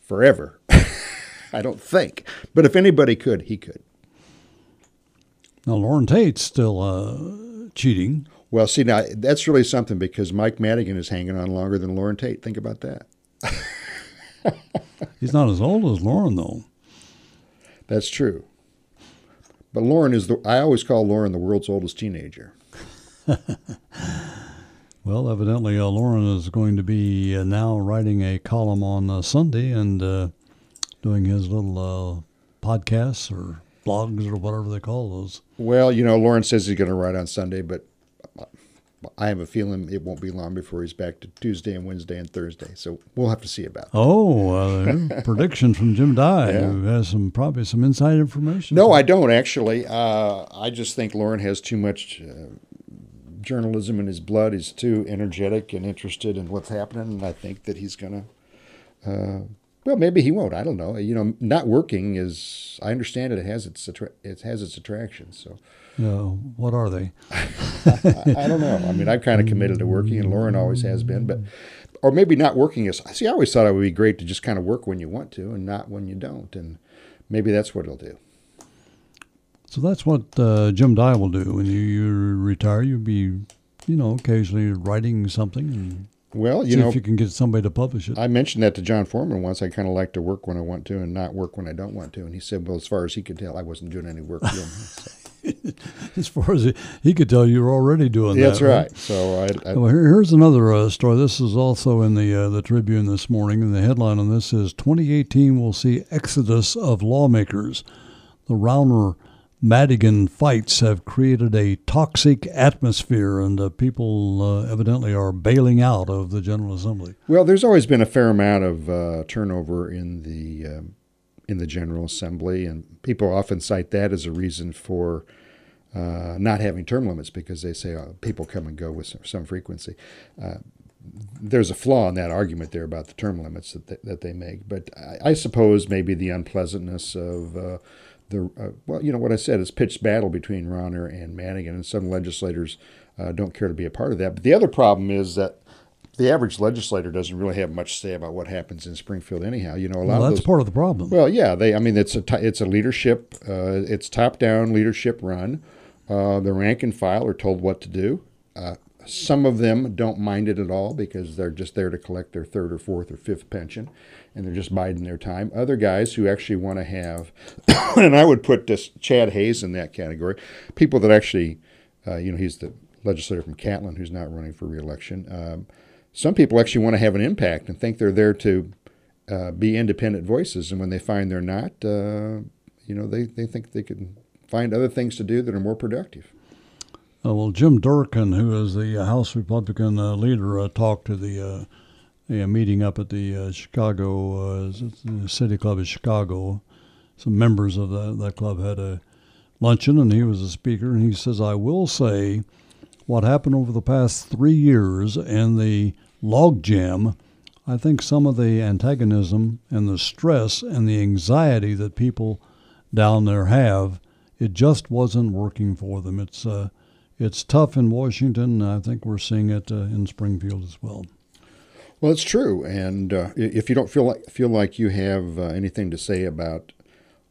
forever. I don't think. But if anybody could, he could. Now, Loren Tate's still uh, cheating. Well, see now that's really something because Mike Madigan is hanging on longer than Loren Tate. Think about that. He's not as old as Loren, though. That's true. But Loren is the. I always call Loren the world's oldest teenager. Well, evidently, uh, Loren is going to be uh, now writing a column on uh, Sunday and uh, doing his little uh, podcasts or blogs or whatever they call those. Well, you know, Loren says he's going to write on Sunday, but I have a feeling it won't be long before he's back to Tuesday and Wednesday and Thursday. So we'll have to see about that. Oh, uh, prediction from Jim Dey, Yeah. who has some probably some inside information. No, I don't actually. Uh, I just think Loren has too much uh, journalism in his blood. He's too energetic and interested in what's happening, and I think that he's going to. Uh, well, maybe he won't. I don't know. You know, not working is. I understand it. It has its attra- it has its attractions. So Yeah, what are they? I, I don't know. I mean, I'm kind of committed to working, and Loren always has been. But or maybe not working is. See, I always thought it would be great to just kind of work when you want to, and not when you don't. And maybe that's what it'll do. So that's what uh, Jim Dey will do when you, you retire. You'll be, you know, occasionally writing something and Well, you see know, if you can get somebody to publish it. I mentioned that to John Foreman once. I kind of like to work when I want to and not work when I don't want to. And he said, well, as far as he could tell, I wasn't doing any work. for him. So, as far as he, he could tell, you're already doing that. That's right. So I, I Well, here, here's another uh, story. This is also in the uh, the Tribune this morning, and the headline on this is 2018 will see exodus of lawmakers. the Rauner Madigan fights have created a toxic atmosphere, and uh, people uh, evidently are bailing out of the General Assembly. Well, there's always been a fair amount of uh, turnover in the um, in the General Assembly, and people often cite that as a reason for uh, not having term limits because they say oh, people come and go with some, some frequency. Uh, there's a flaw in that argument there about the term limits that they, that they make, but I, I suppose maybe the unpleasantness of uh, the uh, well, you know what I said is pitched battle between Rauner and Madigan, and some legislators uh, don't care to be a part of that. But the other problem is that the average legislator doesn't really have much to say about what happens in Springfield anyhow. You know, a lot well, of that's those, part of the problem. Well, yeah, they. I mean, it's a t- it's a leadership, uh, it's top down leadership run. Uh, the rank and file are told what to do. Uh, some of them don't mind it at all because they're just there to collect their third or fourth or fifth pension, and they're just biding their time. Other guys who actually want to have, and I would put this Chad Hays in that category, people that actually, uh, you know, he's the legislator from Catlin who's not running for reelection. Um, some people actually want to have an impact and think they're there to uh, be independent voices, and when they find they're not, uh, you know, they, they think they can find other things to do that are more productive. Uh, well, Jim Durkin, who is the House Republican uh, leader, uh, talked to the, uh, the meeting up at the Chicago City Club of Chicago. Some members of that, that club had a luncheon, and he was a speaker. And he says, "I will say, what happened over the past three years in the logjam." I think some of the antagonism and the stress and the anxiety that people down there have, it just wasn't working for them. It's uh, it's tough in Washington. I think we're seeing it uh, in Springfield as well. Well, it's true, and uh, if you don't feel like feel like you have uh, anything to say about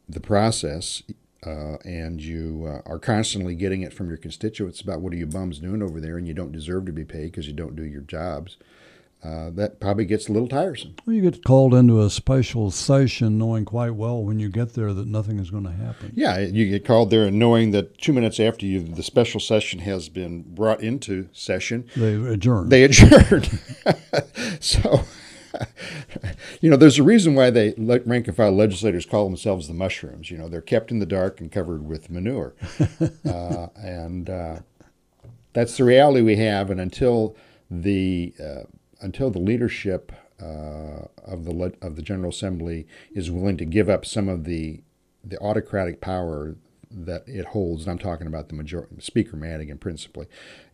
the process, uh, and you uh, are constantly getting it from your constituents about what are you bums doing over there, and you don't deserve to be paid because you don't do your jobs, uh, that probably gets a little tiresome. Well, you get called into a special session knowing quite well when you get there that nothing is going to happen. Yeah, you get called there and knowing that two minutes after you the special session has been brought into session, they adjourn. They adjourn. so, you know, there's a reason why they rank and file legislators call themselves the mushrooms. You know, they're kept in the dark and covered with manure, uh, and uh, that's the reality we have. And until the uh, until the leadership uh, of the of the General Assembly is willing to give up some of the the autocratic power that it holds, and I'm talking about the majority, Speaker Madigan principally,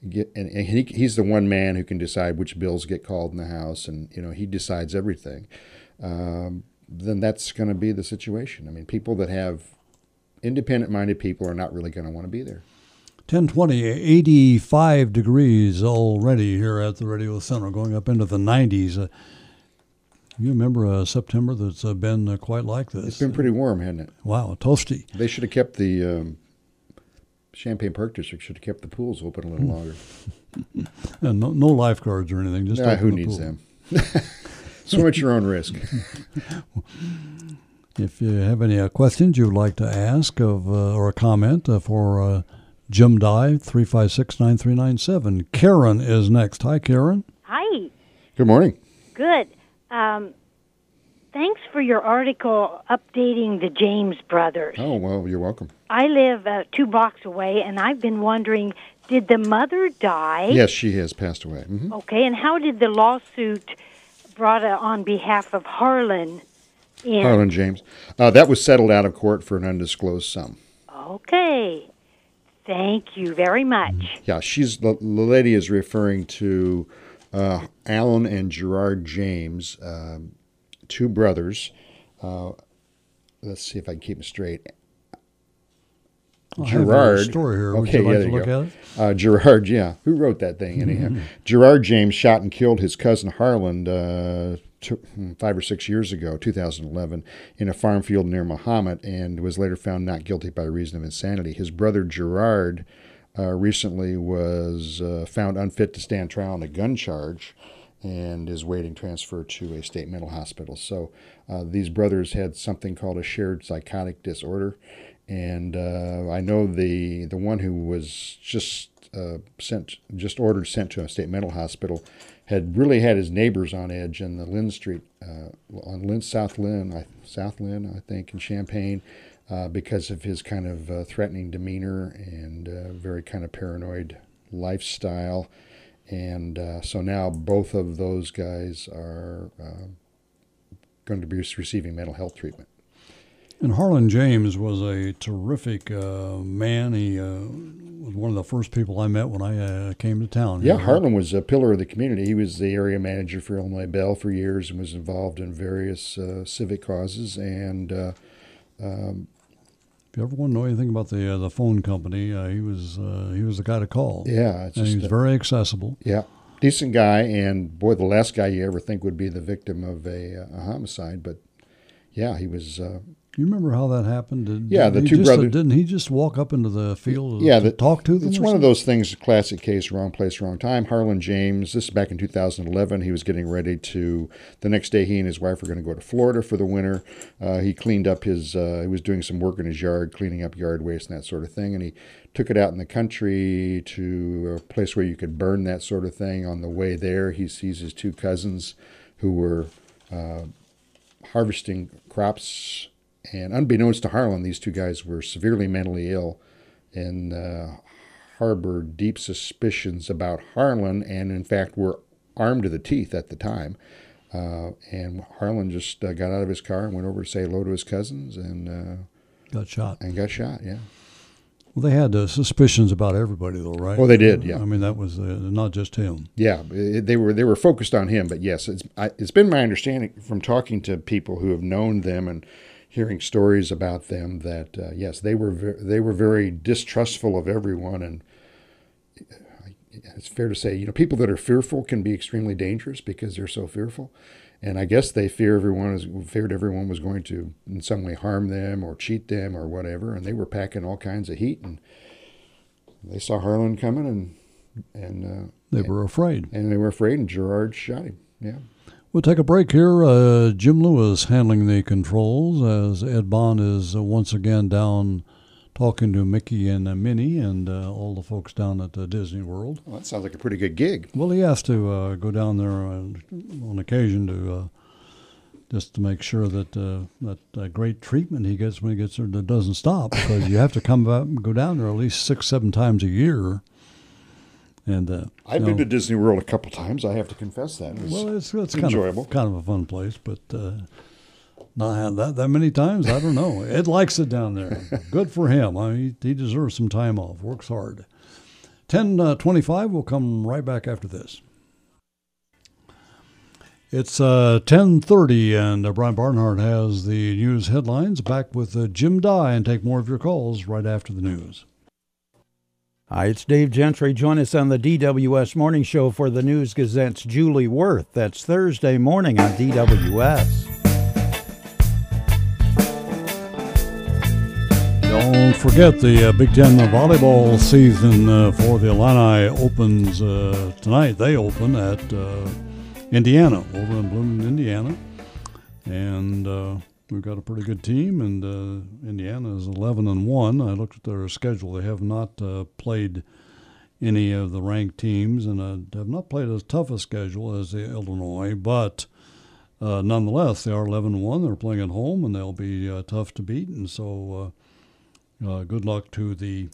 get, and, and he, he's the one man who can decide which bills get called in the House, and you know he decides everything. Um, then that's going to be the situation. I mean, people that have independent-minded people are not really going to want to be there. 1020, 85 degrees already here at the Radio Center, going up into the 90s. Uh, you remember uh, September that's uh, been uh, quite like this. It's been pretty warm, hasn't it? Wow, toasty. They should have kept the um, Champaign Park District should have kept the pools open a little longer. and no, no lifeguards or anything. Just nah, who the needs pool. them? Swim at your own risk. if you have any uh, questions you would like to ask of uh, or a comment for Jim Dey, 356 9397. Karen is next. Hi, Karen. Hi. Good morning. Good. Um, thanks for your article updating the James brothers. Oh, well, you're welcome. I live uh, two blocks away, and I've been wondering did the mother die? Yes, she has passed away. Mm-hmm. Okay, and how did the lawsuit brought uh, on behalf of Harlan in? Harlan James. Uh, that was settled out of court for an undisclosed sum. Okay. Thank you very much. Yeah, she's the, the lady is referring to uh, Alan and Gerard James, um, two brothers. Uh, let's see if I can keep it straight. I Gerard. story here. Would Okay, you like yeah, to there you look go. at it? Uh, Gerard, yeah, who wrote that thing anyhow? Gerard James shot and killed his cousin Harlan uh, two, five or six years ago, 2011, in a farm field near Mahomet, and was later found not guilty by reason of insanity. His brother Gerard uh, recently was uh, found unfit to stand trial on a gun charge and is waiting transfer to a state mental hospital. So uh, these brothers had something called a shared psychotic disorder, and uh, I know the the one who was just uh, sent, just ordered sent to a state mental hospital, had really had his neighbors on edge in the Lynn Street, uh, on Lynn South Lynn, South Lynn, I think, in Champaign. uh, because of his kind of uh, threatening demeanor and uh, very kind of paranoid lifestyle. And uh, so now both of those guys are uh, going to be receiving mental health treatment. And Harlan James was a terrific uh, man. He uh, was one of the first people I met when I uh, came to town. Yeah. Harlan was a pillar of the community. He was the area manager for Illinois Bell for years and was involved in various uh, civic causes. And uh, um, if you ever want to know anything about the uh, the phone company, uh, he was uh, he was the guy to call. Yeah, it's and he was a- very accessible. Yeah, decent guy, and boy, the last guy you ever think would be the victim of a, a homicide. But yeah, he was. You remember how that happened? Did, Yeah, the two just, brothers- Didn't he just walk up into the field yeah, to the, talk to them? It's one of those things, classic case, wrong place, wrong time. Harlan James, this is back in 2011. He was getting ready to, the next day, he and his wife were going to go to Florida for the winter. Uh, he cleaned up his, uh, he was doing some work in his yard, cleaning up yard waste and that sort of thing. And he took it out in the country to a place where you could burn that sort of thing. On the way there, he sees his two cousins who were uh, harvesting crops. And unbeknownst to Harlan, these two guys were severely mentally ill and uh, harbored deep suspicions about Harlan, and in fact were armed to the teeth at the time. Uh, and Harlan just uh, got out of his car and went over to say hello to his cousins, and uh, got shot. And got shot. Yeah. Well, they had uh, suspicions about everybody, though, right? Well, they did, yeah. I mean, that was uh, not just him. Yeah, they were they were focused on him, but yes, it's I, it's been my understanding from talking to people who have known them and hearing stories about them that uh, yes, they were ver- they were very distrustful of everyone, and it's fair to say, you know, people that are fearful can be extremely dangerous because they're so fearful, and I guess they fear everyone is feared everyone was going to in some way harm them or cheat them or whatever, and they were packing all kinds of heat, and they saw Harlan coming and and uh, They were afraid. and they were afraid, and Gerard shot him. Yeah. We'll take a break here. Uh, Jim Lewis handling the controls as Ed Bond is uh, once again down talking to Mickey and uh, Minnie and uh, all the folks down at uh, Disney World. Well, that sounds like a pretty good gig. Well, he has to uh, go down there on occasion to uh, just to make sure that uh, that uh, great treatment he gets when he gets there doesn't stop because you have to come back go down there at least six seven times a year. And uh, I've been know, to Disney World a couple times. I have to confess that. It well, it's it's kind enjoyable. of kind of a fun place, but uh, not had that that many times. I don't know. Ed likes it down there. Good for him. I mean, he, he deserves some time off. Works hard. Ten uh, twenty-five. We'll come right back after this. It's uh, ten thirty, and uh, Brian Barnhart has the news headlines. Back with uh, Jim Dey, and take more of your calls right after the news. Hi, it's Dave Gentry. Join us on the DWS Morning Show for the News Gazette's Julie Wurth. That's Thursday morning on DWS. Don't forget the uh, Big Ten volleyball season uh, for the Illini opens uh, tonight. They open at uh, Indiana, over in Bloomington, Indiana. And uh, we've got a pretty good team, and uh, Indiana is 11 and 1. I looked at their schedule. They have not uh, played any of the ranked teams and uh, have not played as tough a schedule as the Illinois, but uh, nonetheless, they are 11 and 1. They're playing at home, and they'll be uh, tough to beat. And so, uh, good luck to the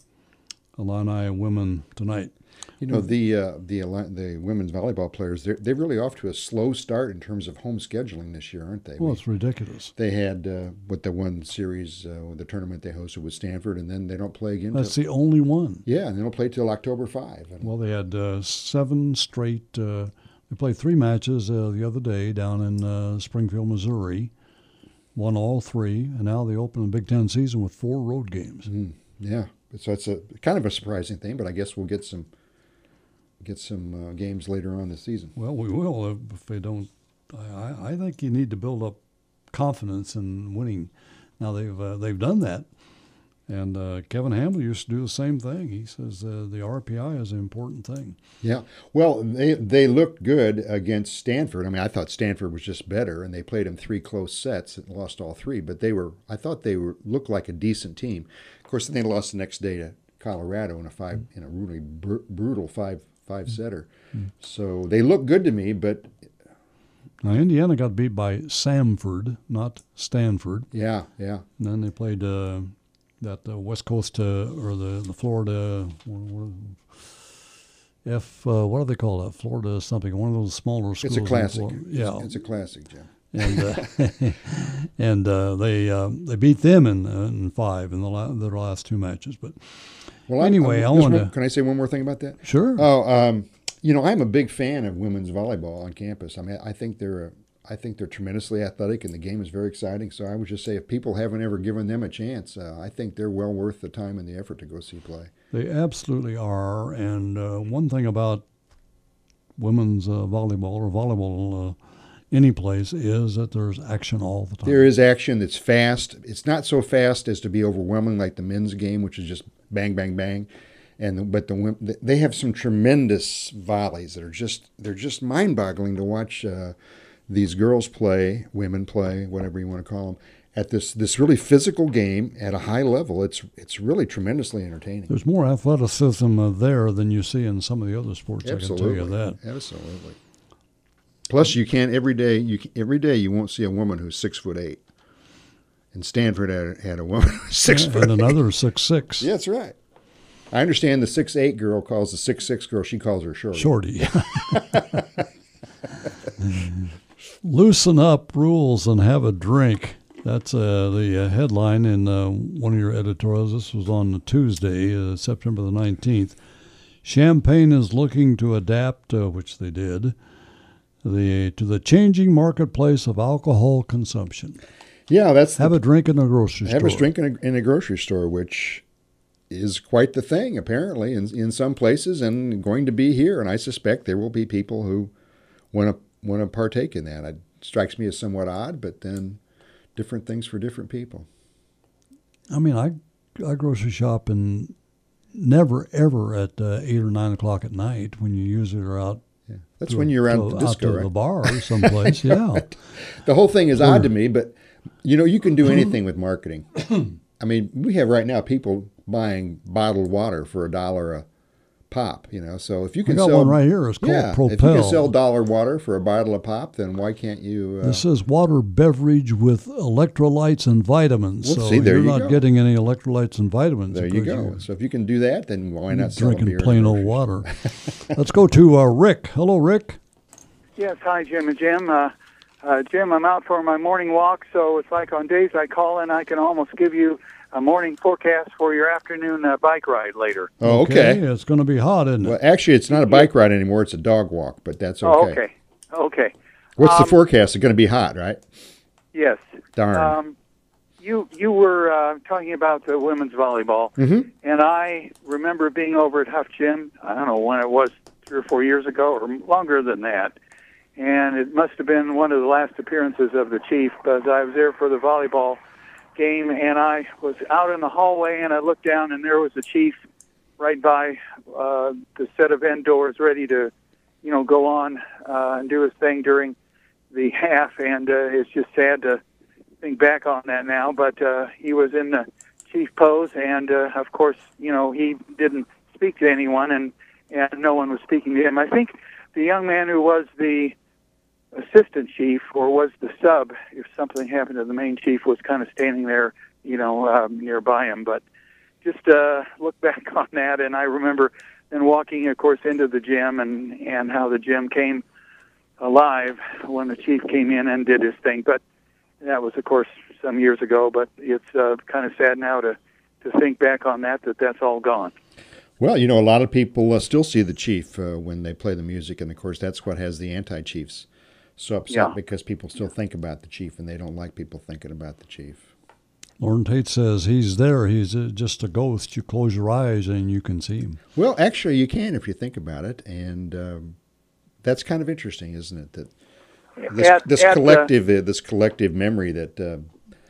Illini women tonight. You know the uh, the the women's volleyball players they're they're really off to a slow start in terms of home scheduling this year, aren't they? Well, it's ridiculous. They had uh, what the one series, uh, the tournament they hosted with Stanford, and then they don't play again. That's till, the only one. yeah, and they don't play till October five. Well, they had uh, seven straight. Uh, they played three matches uh, the other day down in uh, Springfield, Missouri. Won all three, and now they open the Big Ten season with four road games. Mm, yeah, so it's a kind of a surprising thing, but I guess we'll get some get some uh, games later on this season. Well, we will if they don't. I, I- think you need to build up confidence in winning. Now they've uh, they've done that, and uh, Kevin Hambly used to do the same thing. He says uh, the RPI is an important thing. Yeah. Well, they they looked good against Stanford. I mean, I thought Stanford was just better, and they played them three close sets and lost all three. But they were, I thought they were looked like a decent team. Of course, then they lost the next day to Colorado in a five in a really br- brutal five five setter. So they look good to me, but Now Indiana got beat by Samford, not Stanford. Yeah, yeah. And then they played uh, that uh, West Coast uh, or the the Florida. What, what, F, uh, what do they call that? Florida something. One of those smaller schools. It's a classic. Yeah, It's, it's a classic, Jim. And uh, and uh, they uh, they beat them in uh, in five in the la- their last two matches. But Well, anyway, I'm- I want to Can I say one more thing about that? Sure. Oh, um, you know, I'm a big fan of women's volleyball on campus. I mean, I think they're a, I think they're tremendously athletic, and the game is very exciting. So I would just say, if people haven't ever given them a chance, uh, I think they're well worth the time and the effort to go see play. They absolutely are. And uh, one thing about women's uh, volleyball or volleyball uh, any place is that there's action all the time. There is action that's fast. It's not so fast as to be overwhelming like the men's game, which is just bang, bang, bang. And the, but the they have some tremendous volleys that are just they're just mind-boggling to watch uh, these girls play, women play, whatever you want to call them, at this this really physical game at a high level. It's it's really tremendously entertaining. There's more athleticism uh, there than you see in some of the other sports. Absolutely, I can tell you that. absolutely. Plus, you can't every day. You every day you won't see a woman who's six foot eight. And Stanford had, had a woman six Yeah, foot and eight. another six six. Yeah, that's right. I understand the six eight girl calls the six six girl. She calls her shorty. Shorty. Loosen up rules and have a drink. That's uh, the uh, headline in uh, one of your editorials. This was on Tuesday, uh, September the 19th. Champaign is looking to adapt, uh, which they did, the to the changing marketplace of alcohol consumption. Yeah, that's have a drink in a grocery have store. Have a drink in a, in a grocery store, which is quite the thing apparently in in some places, and going to be here. And I suspect there will be people who want to want to partake in that. It strikes me as somewhat odd, but then different things for different people. I mean, I I grocery shop and never ever at uh, eight or nine o'clock at night when you usually are out. That's to when you're out to, at the out disco, to right? the bar or someplace. yeah, Right. The whole thing is Or- odd to hmm. me, but you know, you can do anything with marketing. I mean, we have right now people buying bottled water for a dollar a pop. You know, so if you I can got sell one right here. It's called yeah, if you can sell dollar water for a bottle of pop, then why can't you? Uh, This is water beverage with electrolytes and vitamins. Well, so see, there you're you not go. getting any electrolytes and vitamins. there you go. you're So if you can do that, then why not sell drinking beer? plain old water. Let's go to uh, Rick. Hello, Rick. Yes, hi, Jim and Jim. Uh, uh, Jim, I'm out for my morning walk, so it's like on days I call in, I can almost give you a morning forecast for your afternoon uh, bike ride later. Oh, okay. It's going to be hot, isn't it? Well, actually, it's not a bike ride anymore; it's a dog walk. But that's okay. Oh, okay. Okay. What's the Um, forecast? It's going to be hot, right? Yes. Darn. Um, you you were uh, talking about the women's volleyball, Mhm. and I remember being over at Huff Gym. I don't know when it was, three or four years ago, or longer than that. And it must have been one of the last appearances of the chief, because I was there for the volleyball game, and I was out in the hallway, and I looked down, and there was the chief right by uh, the set of end doors, ready to, you know, go on uh, and do his thing during the half. And uh, it's just sad to think back on that now. But uh, he was in the chief pose, and uh, of course, you know, he didn't speak to anyone, and and no one was speaking to him. I think the young man who was the assistant chief or was the sub, if something happened to the main chief, was kind of standing there, you know, um, nearby him. But just uh, look back on that, and I remember then walking, of course, into the gym and and how the gym came alive when the chief came in and did his thing. But that was, of course, some years ago. But it's uh, kind of sad now to to think back on that that that's all gone. Well, you know, a lot of people uh, still see the chief uh, when they play the music, and of course, that's what has the anti-chiefs so upset Yeah. because people still think about the chief, and they don't like people thinking about the chief. Loren Tate says he's there. He's uh, just a ghost. You close your eyes and you can see him. Well, actually, you can if you think about it, and um, that's kind of interesting, isn't it? That this, At- this at, collective, uh, this collective memory that uh,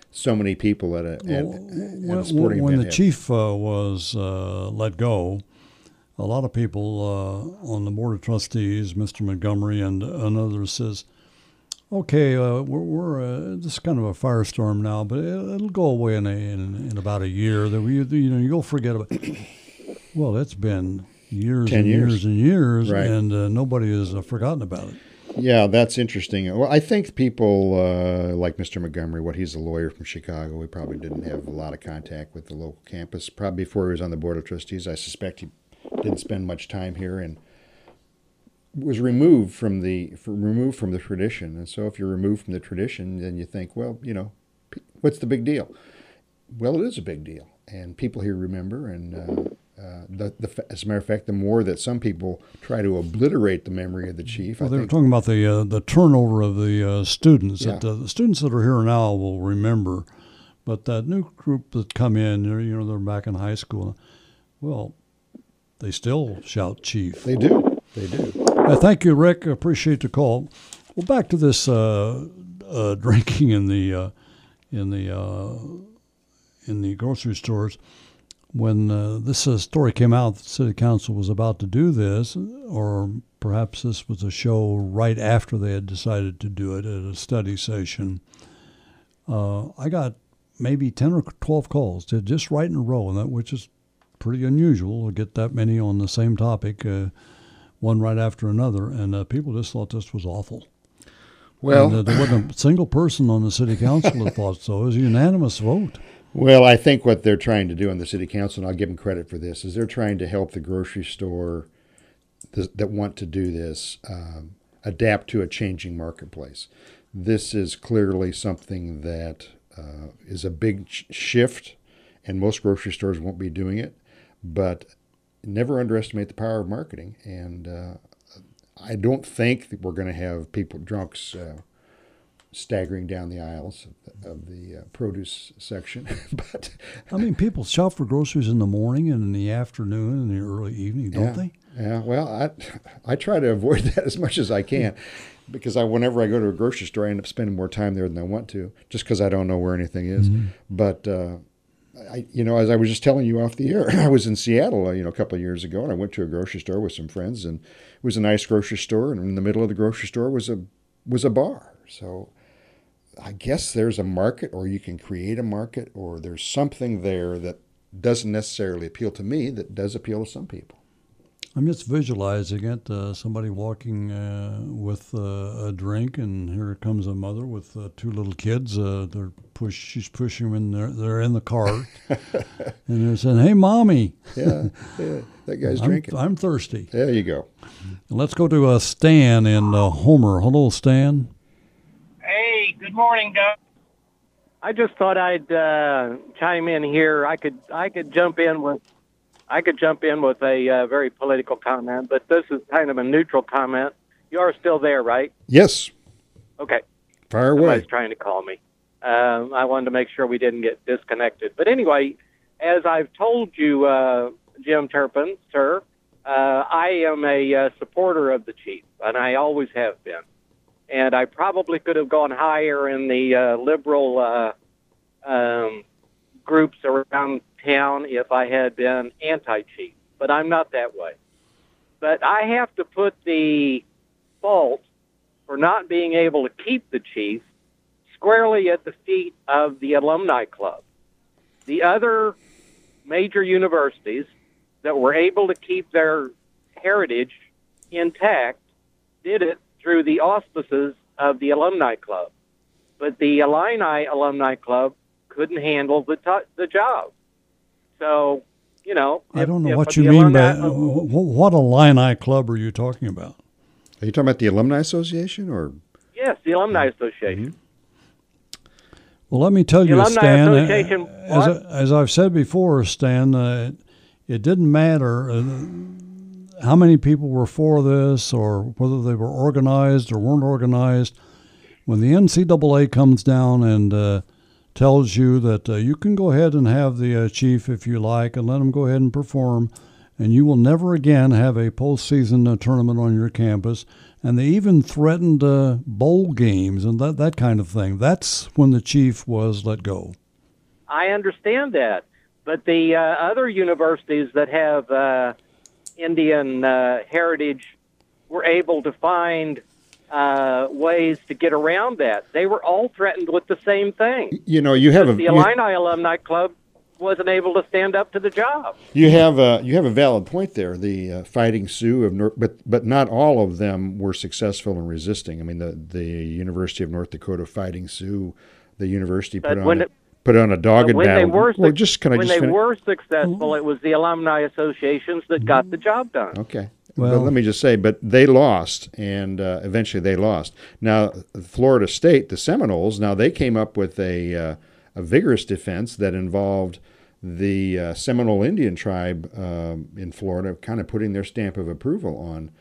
so many people at a, at, at a when, sporting when the have. chief uh, was uh, let go, a lot of people uh, on the board of trustees, Mr. Montgomery and, and others, says, "Okay, uh, we're, we're uh, this is kind of a firestorm now, but it'll, it'll go away in, a, in in about a year. That we, you know, you'll forget about." well, it's been years 10 and years. years and years, Right. and uh, nobody has uh, forgotten about it. Yeah, that's interesting. Well, I think people uh, like Mr. Montgomery, what he's a lawyer from Chicago, he probably didn't have a lot of contact with the local campus. Probably before he was on the board of trustees, I suspect he didn't spend much time here and was removed from the removed from the tradition. And so, if you're removed from the tradition, then you think, well, you know, what's the big deal? Well, it is a big deal, and people here remember. And uh, uh, the, the, as a matter of fact, the more that some people try to obliterate the memory of the chief, Well, I they were talking about the uh, the turnover of the uh, students. Yeah. That, uh, the students that are here now will remember, but that new group that come in, you know, they're back in high school. Well, they still shout chief. they do, they do. Uh, thank you, Rick. Appreciate the call. Well, back to this uh, uh, drinking in the uh, in the uh, in the grocery stores. When uh, this story came out, the city council was about to do this, or perhaps this was a show right after they had decided to do it at a study session. I got maybe ten or twelve calls, to just right in a row, and that which is pretty unusual to get that many on the same topic. Uh, one right after another, and uh, people just thought this was awful. Well- and, uh, there wasn't a single person on the city council that thought so. It was a unanimous vote. Well, I think what they're trying to do on the city council, and I'll give them credit for this, is they're trying to help the grocery store th- that want to do this um, adapt to a changing marketplace. This is clearly something that uh, is a big sh- shift, and most grocery stores won't be doing it. But never underestimate the power of marketing. And uh, I don't think that we're going to have people drunks. Uh, staggering down the aisles of the, of the uh, produce section. but I mean, people shop for groceries in the morning and in the afternoon and the early evening, don't yeah, they? Yeah. Well, I I try to avoid that as much as I can because I whenever I go to a grocery store, I end up spending more time there than I want to, just because I don't know where anything is. Mhm. But uh, I, you know, as I was just telling you off the air, I was in Seattle, uh, you know, a couple of years ago, and I went to a grocery store with some friends, and it was a nice grocery store, and in the middle of the grocery store was a was a bar. So I guess there's a market, or you can create a market, or there's something there that doesn't necessarily appeal to me that does appeal to some people. I'm just visualizing it. Uh, somebody walking uh, with uh, a drink, and here comes a mother with uh, two little kids. Uh, they're push. She's pushing them in. There, they're in the cart, and they're saying, "Hey, mommy." Yeah, yeah, that guy's I'm, drinking. I'm thirsty. There you go. Let's go to uh, Stan in uh, Homer. Hello, Stan. Hey, good morning, Doug. I just thought I'd uh, chime in here. I could I could jump in with I could jump in with a uh, very political comment, but this is kind of a neutral comment. You are still there, right? Yes, Okay. fire away. Somebody's trying to call me. Um, I wanted to make sure we didn't get disconnected. But anyway, as I've told you, uh, Jim Turpin, sir, uh, I am a uh, supporter of the chief, and I always have been. And I probably could have gone higher in the uh, liberal uh, um, groups around town if I had been anti-chief, but I'm not that way. But I have to put the fault for not being able to keep the chief squarely at the feet of the alumni club. The other major universities that were able to keep their heritage intact did it through the auspices of the alumni club. But the Illini Alumni Club couldn't handle the, t- the job. So, you know. I don't know if what the you mean by alumni- wh- wh- what Illini club are you talking about? Are you talking about the alumni association or? Yes, the Alumni Association. Well, let me tell The you, Stan. uh, as. I, as I've said before, Stan, uh, it didn't matter uh, how many people were for this or whether they were organized or weren't organized. When the NCAA comes down and uh, tells you that uh, you can go ahead and have the uh, chief if you like and let him go ahead and perform, and you will never again have a postseason uh, tournament on your campus. And they even threatened uh, bowl games and that, that kind of thing. That's when the chief was let go. I understand that, but the uh, other universities that have uh, Indian heritage were able to find uh, ways to get around that. They were all threatened with the same thing. You know, you have a the you- Alumni Club wasn't able to stand up to the job. You have a you have a valid point there. The uh, Fighting Sioux of North, but but not all of them were successful in resisting. I mean, the the University of North Dakota Fighting Sioux, the university put on a, it- put on a dogged when battle. they were well, just can I when just they finish? were successful, it was the alumni associations that got the job done. Okay. Well- but let me just say, but they lost, and uh, eventually they lost. Now, Florida State, the Seminoles, now they came up with a, uh, a vigorous defense that involved the uh, Seminole Indian tribe um, in Florida, kind of putting their stamp of approval on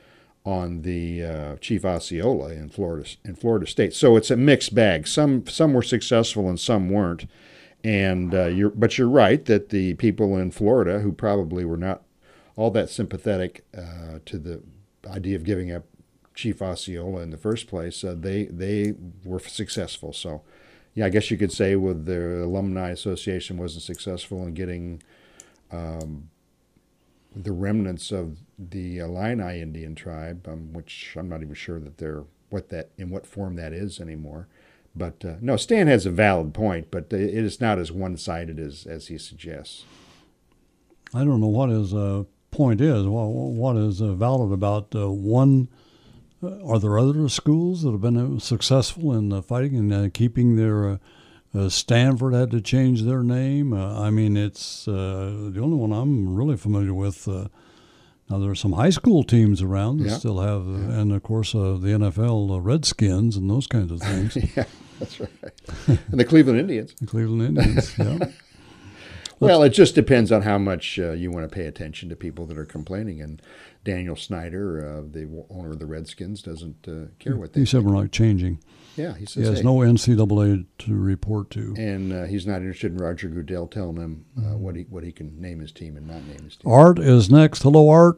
on the uh, Chief Osceola in Florida in Florida State. So it's a mixed bag. Some some were successful and some weren't. And uh, you're, but you're right that the people in Florida who probably were not all that sympathetic uh, to the idea of giving up Chief Osceola in the first place, uh, they they were successful. So, yeah, I guess you could say with the alumni association wasn't successful in getting um, the remnants of the Illini Indian tribe, um, which I'm not even sure that they're what that in what form that is anymore. But uh, no, Stan has a valid point, but it is not as one-sided as as he suggests. I don't know what his uh, point is. What, what is uh, valid about uh, one? Uh, are there other schools that have been uh, successful in uh, fighting and uh, keeping their? Uh, uh, Stanford had to change their name. Uh, I mean, it's uh, the only one I'm really familiar with. Uh, now there are some high school teams around that Yeah. still have, uh, and of course uh, the NFL uh, Redskins and those kinds of things. yeah, that's right. and the Cleveland Indians. The Cleveland Indians. Yeah. Well, it just depends on how much uh, you want to pay attention to people that are complaining. And Daniel Snyder, uh, the owner of the Redskins, doesn't uh, care what they He said we're not changing. Yeah, he says He says has hey. no NCAA to report to. And uh, he's not interested in Roger Goodell telling him uh, Mm-hmm. what he what he can name his team and not name his team. Art is next. Hello, Art.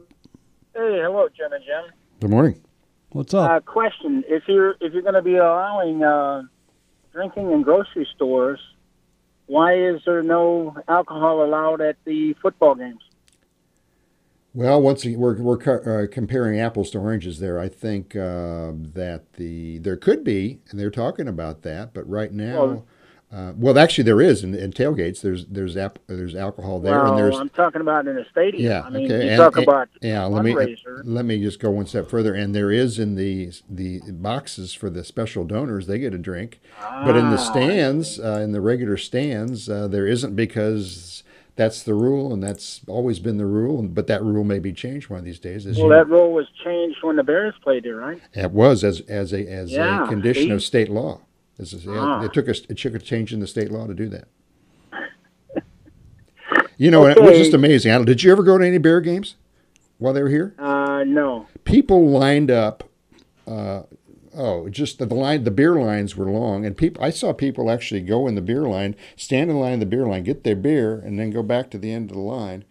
Hey, hello, Jim and Jim. Good morning. What's up? Uh, question: If you're if you're going to be allowing uh, drinking in grocery stores, why is there no alcohol allowed at the football games? Well, once again, we're we're uh, comparing apples to oranges there. I think uh, that the there could be, and they're talking about that, but right now, Well- uh, well, actually, there is in, in tailgates. There's there's ap- there's alcohol there, well, and there's I'm talking about in a stadium. Yeah. I mean, okay. you and- talk and- about yeah. Let me let me just go one step further. And there is in the the boxes for the special donors, they get a drink, but in the Ah. stands, uh, in the regular stands, uh, there isn't because that's the rule, and that's always been the rule. And but that rule may be changed one of these days. Well, you, that rule was changed when the Bears played there, right? it was as as a as Yeah, a condition see? of state law. This is, Ah. It took a it took a change in the state law to do that. You know, it was just amazing. Did you ever go to any Bear games while they were here? Uh, no. people lined up. Uh, oh, just the, the line, the beer lines were long, and people. I saw people actually go in the beer line, stand in line in the beer line, get their beer, and then go back to the end of the line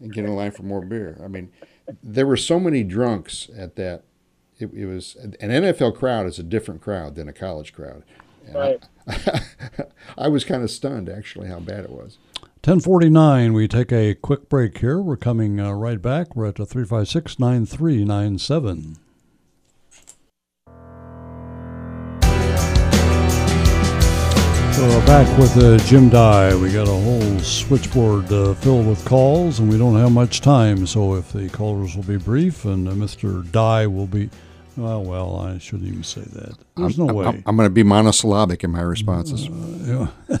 and get in line for more beer. I mean, there were so many drunks at that. It, it was an NFL crowd is a different crowd than a college crowd. And Right. I, I was kind of stunned actually how bad it was. 1049, we take a quick break here. We're coming uh, right back. We're at the 356 9397. So we're back with uh, Jim Dey. We got a whole switchboard uh, filled with calls, and we don't have much time. So if the callers will be brief, and uh, Mr. Dey will be, well, well, I shouldn't even say that. There's I'm, no way. I'm, I'm going to be monosyllabic in my responses. Yeah.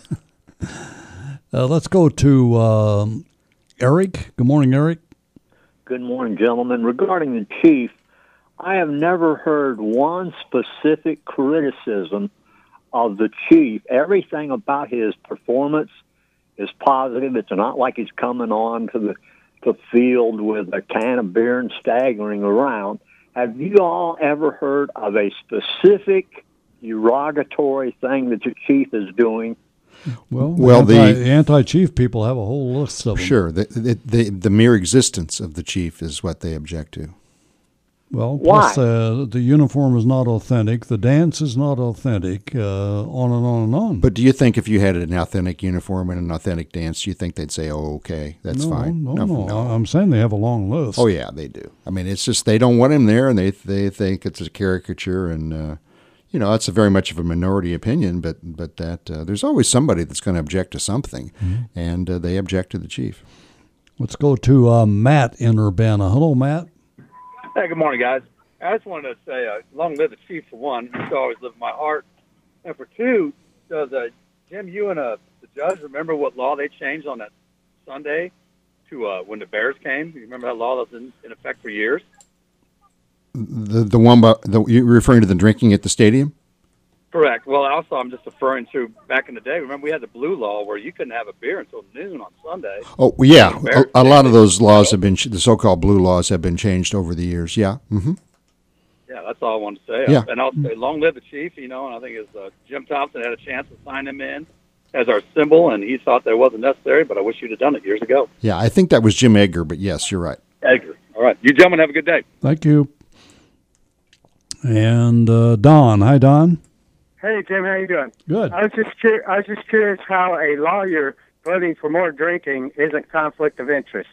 uh, let's go to um, Eric. Good morning, Eric. Good morning, gentlemen. Regarding the chief, I have never heard one specific criticism of the chief. Everything about his performance is positive. It's not like he's coming on to the the field with a can of beer and staggering around. Have you all ever heard of a specific derogatory thing that the chief is doing? Well, Well, the the- anti, anti-chief people have a whole list of them. Sure, the, the, the, the mere existence of the chief is what they object to. Well, Why? plus uh, the uniform is not authentic, the dance is not authentic, uh, on and on and on. But do you think if you had an authentic uniform and an authentic dance, do you think they'd say, "Oh, okay, that's no, fine"? No, no, no. I'm saying they have a long list. Oh yeah, they do. I mean, it's just they don't want him there, and they they think it's a caricature, and uh, you know, that's a very much of a minority opinion, but but that uh, there's always somebody that's going to object to something, Mhm. and uh, they object to the chief. Let's go to uh, Matt in Urbana. Hello, Matt. Hey, good morning, guys. I just wanted to say, uh, long live the chief for one. He's always lived in my heart. And for two, does uh, Jim, you and uh, the judge remember what law they changed on that Sunday to uh, when the Bears came? You remember that law that was in, in effect for years? The the one about the you're referring to the drinking at the stadium. Correct. Well, also, I'm just referring to back in the day. Remember, we had the blue law where you couldn't have a beer until noon on Sunday. Oh yeah, a, a lot of those laws have been the so-called blue laws have been changed over the years. Yeah. hmm Yeah, that's all I wanted to say. Yeah. And I'll say, long live the chief. You know, and I think as uh, Jim Thompson had a chance to sign him in as our symbol, and he thought that wasn't necessary, but I wish you'd have done it years ago. Yeah, I think that was Jim Edgar, but yes, you're right. Edgar. All right, you gentlemen have a good day. Thank you. And uh, Don. Hi, Don. Hey Jim, how you doing? Good. I was just cur- I was just curious how a lawyer voting for more drinking isn't conflict of interest.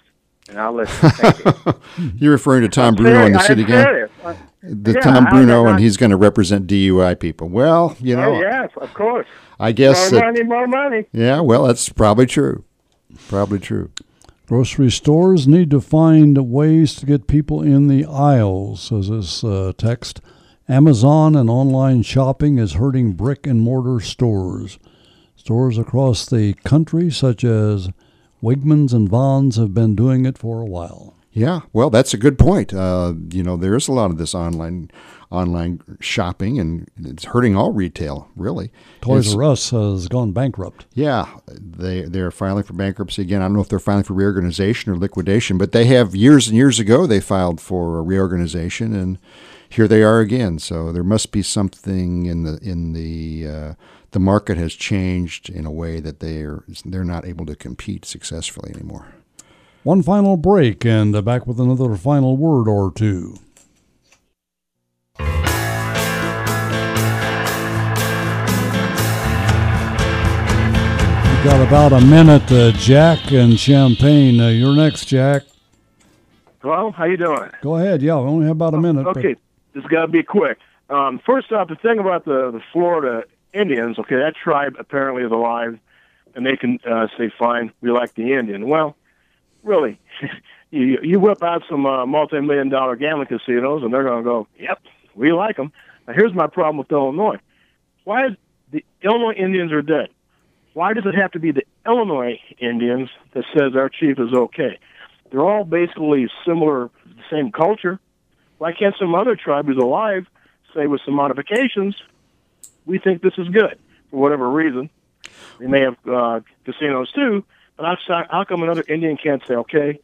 And I'll listen. Thank you. You're referring to Tom I'm Bruno in the city I'm gang. serious. Uh, The yeah, Tom Bruno, they're and he's going to represent DUI people. Well, you know, oh, yes, of course. I guess more that- money, more money. yeah. Well, that's probably true. Probably true. Grocery stores need to find ways to get people in the aisles, says this uh, text. Amazon and online shopping is hurting brick and mortar stores. Stores across the country, such as Wegmans and Vons, have been doing it for a while. Yeah, well, that's a good point. Uh, you know, there is a lot of this online online shopping, and it's hurting all retail, really. Toys It's- R Us has gone bankrupt. Yeah, they they're filing for bankruptcy again. I don't know if they're filing for reorganization or liquidation, but they have years and years ago they filed for a reorganization, and here they are again. So there must be something in the in the uh, the market has changed in a way that they are they're not able to compete successfully anymore. One final break, and uh, back with another final word or two. We've got about a minute, uh, Jack and Champaign. Uh, you're next, Jack. Hello, how you doing? Go ahead. Yeah, we only have about a minute. but- This got to be quick. Um, first off, the thing about the, the Florida Indians, okay, that tribe apparently is alive, and they can uh, say, fine, we like the Indian. Well, really, you, you whip out some uh, multi-million dollar gambling casinos, and they're going to go, yep, we like them. Now, here's my problem with Illinois. Why is the Illinois Indians are dead? Why does it have to be the Illinois Indians that says our chief is okay? They're all basically similar, same culture. Why can't some other tribe who's alive say with some modifications, we think this is good for whatever reason? They may have uh, casinos too, but how, how come another Indian can't say, okay,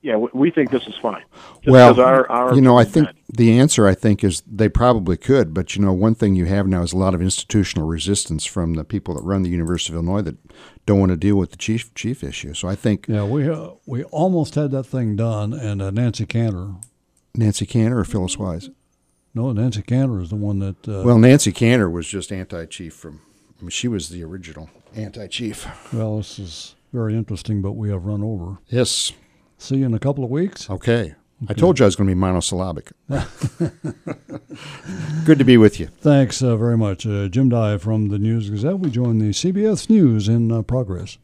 yeah, we, we think this is fine? Just well, 'cause our, our you know, I think the answer I think is they probably could, but you know, one thing you have now is a lot of institutional resistance from the people that run the University of Illinois that don't want to deal with the chief chief issue. So I think Yeah, we uh, we almost had that thing done, and uh, Nancy Cantor. Nancy Cantor or Phyllis Wise. No, Nancy Cantor is the one that. Uh, Well, Nancy Cantor was just anti-chief from. I mean, she was the original anti-chief. Well, this is very interesting, but we have run over. Yes. See you in a couple of weeks. Okay. I told you I was going to be monosyllabic. Good to be with you. Thanks uh, very much. Uh, Jim Dey from the News Gazette. We join the CBS News in uh, progress.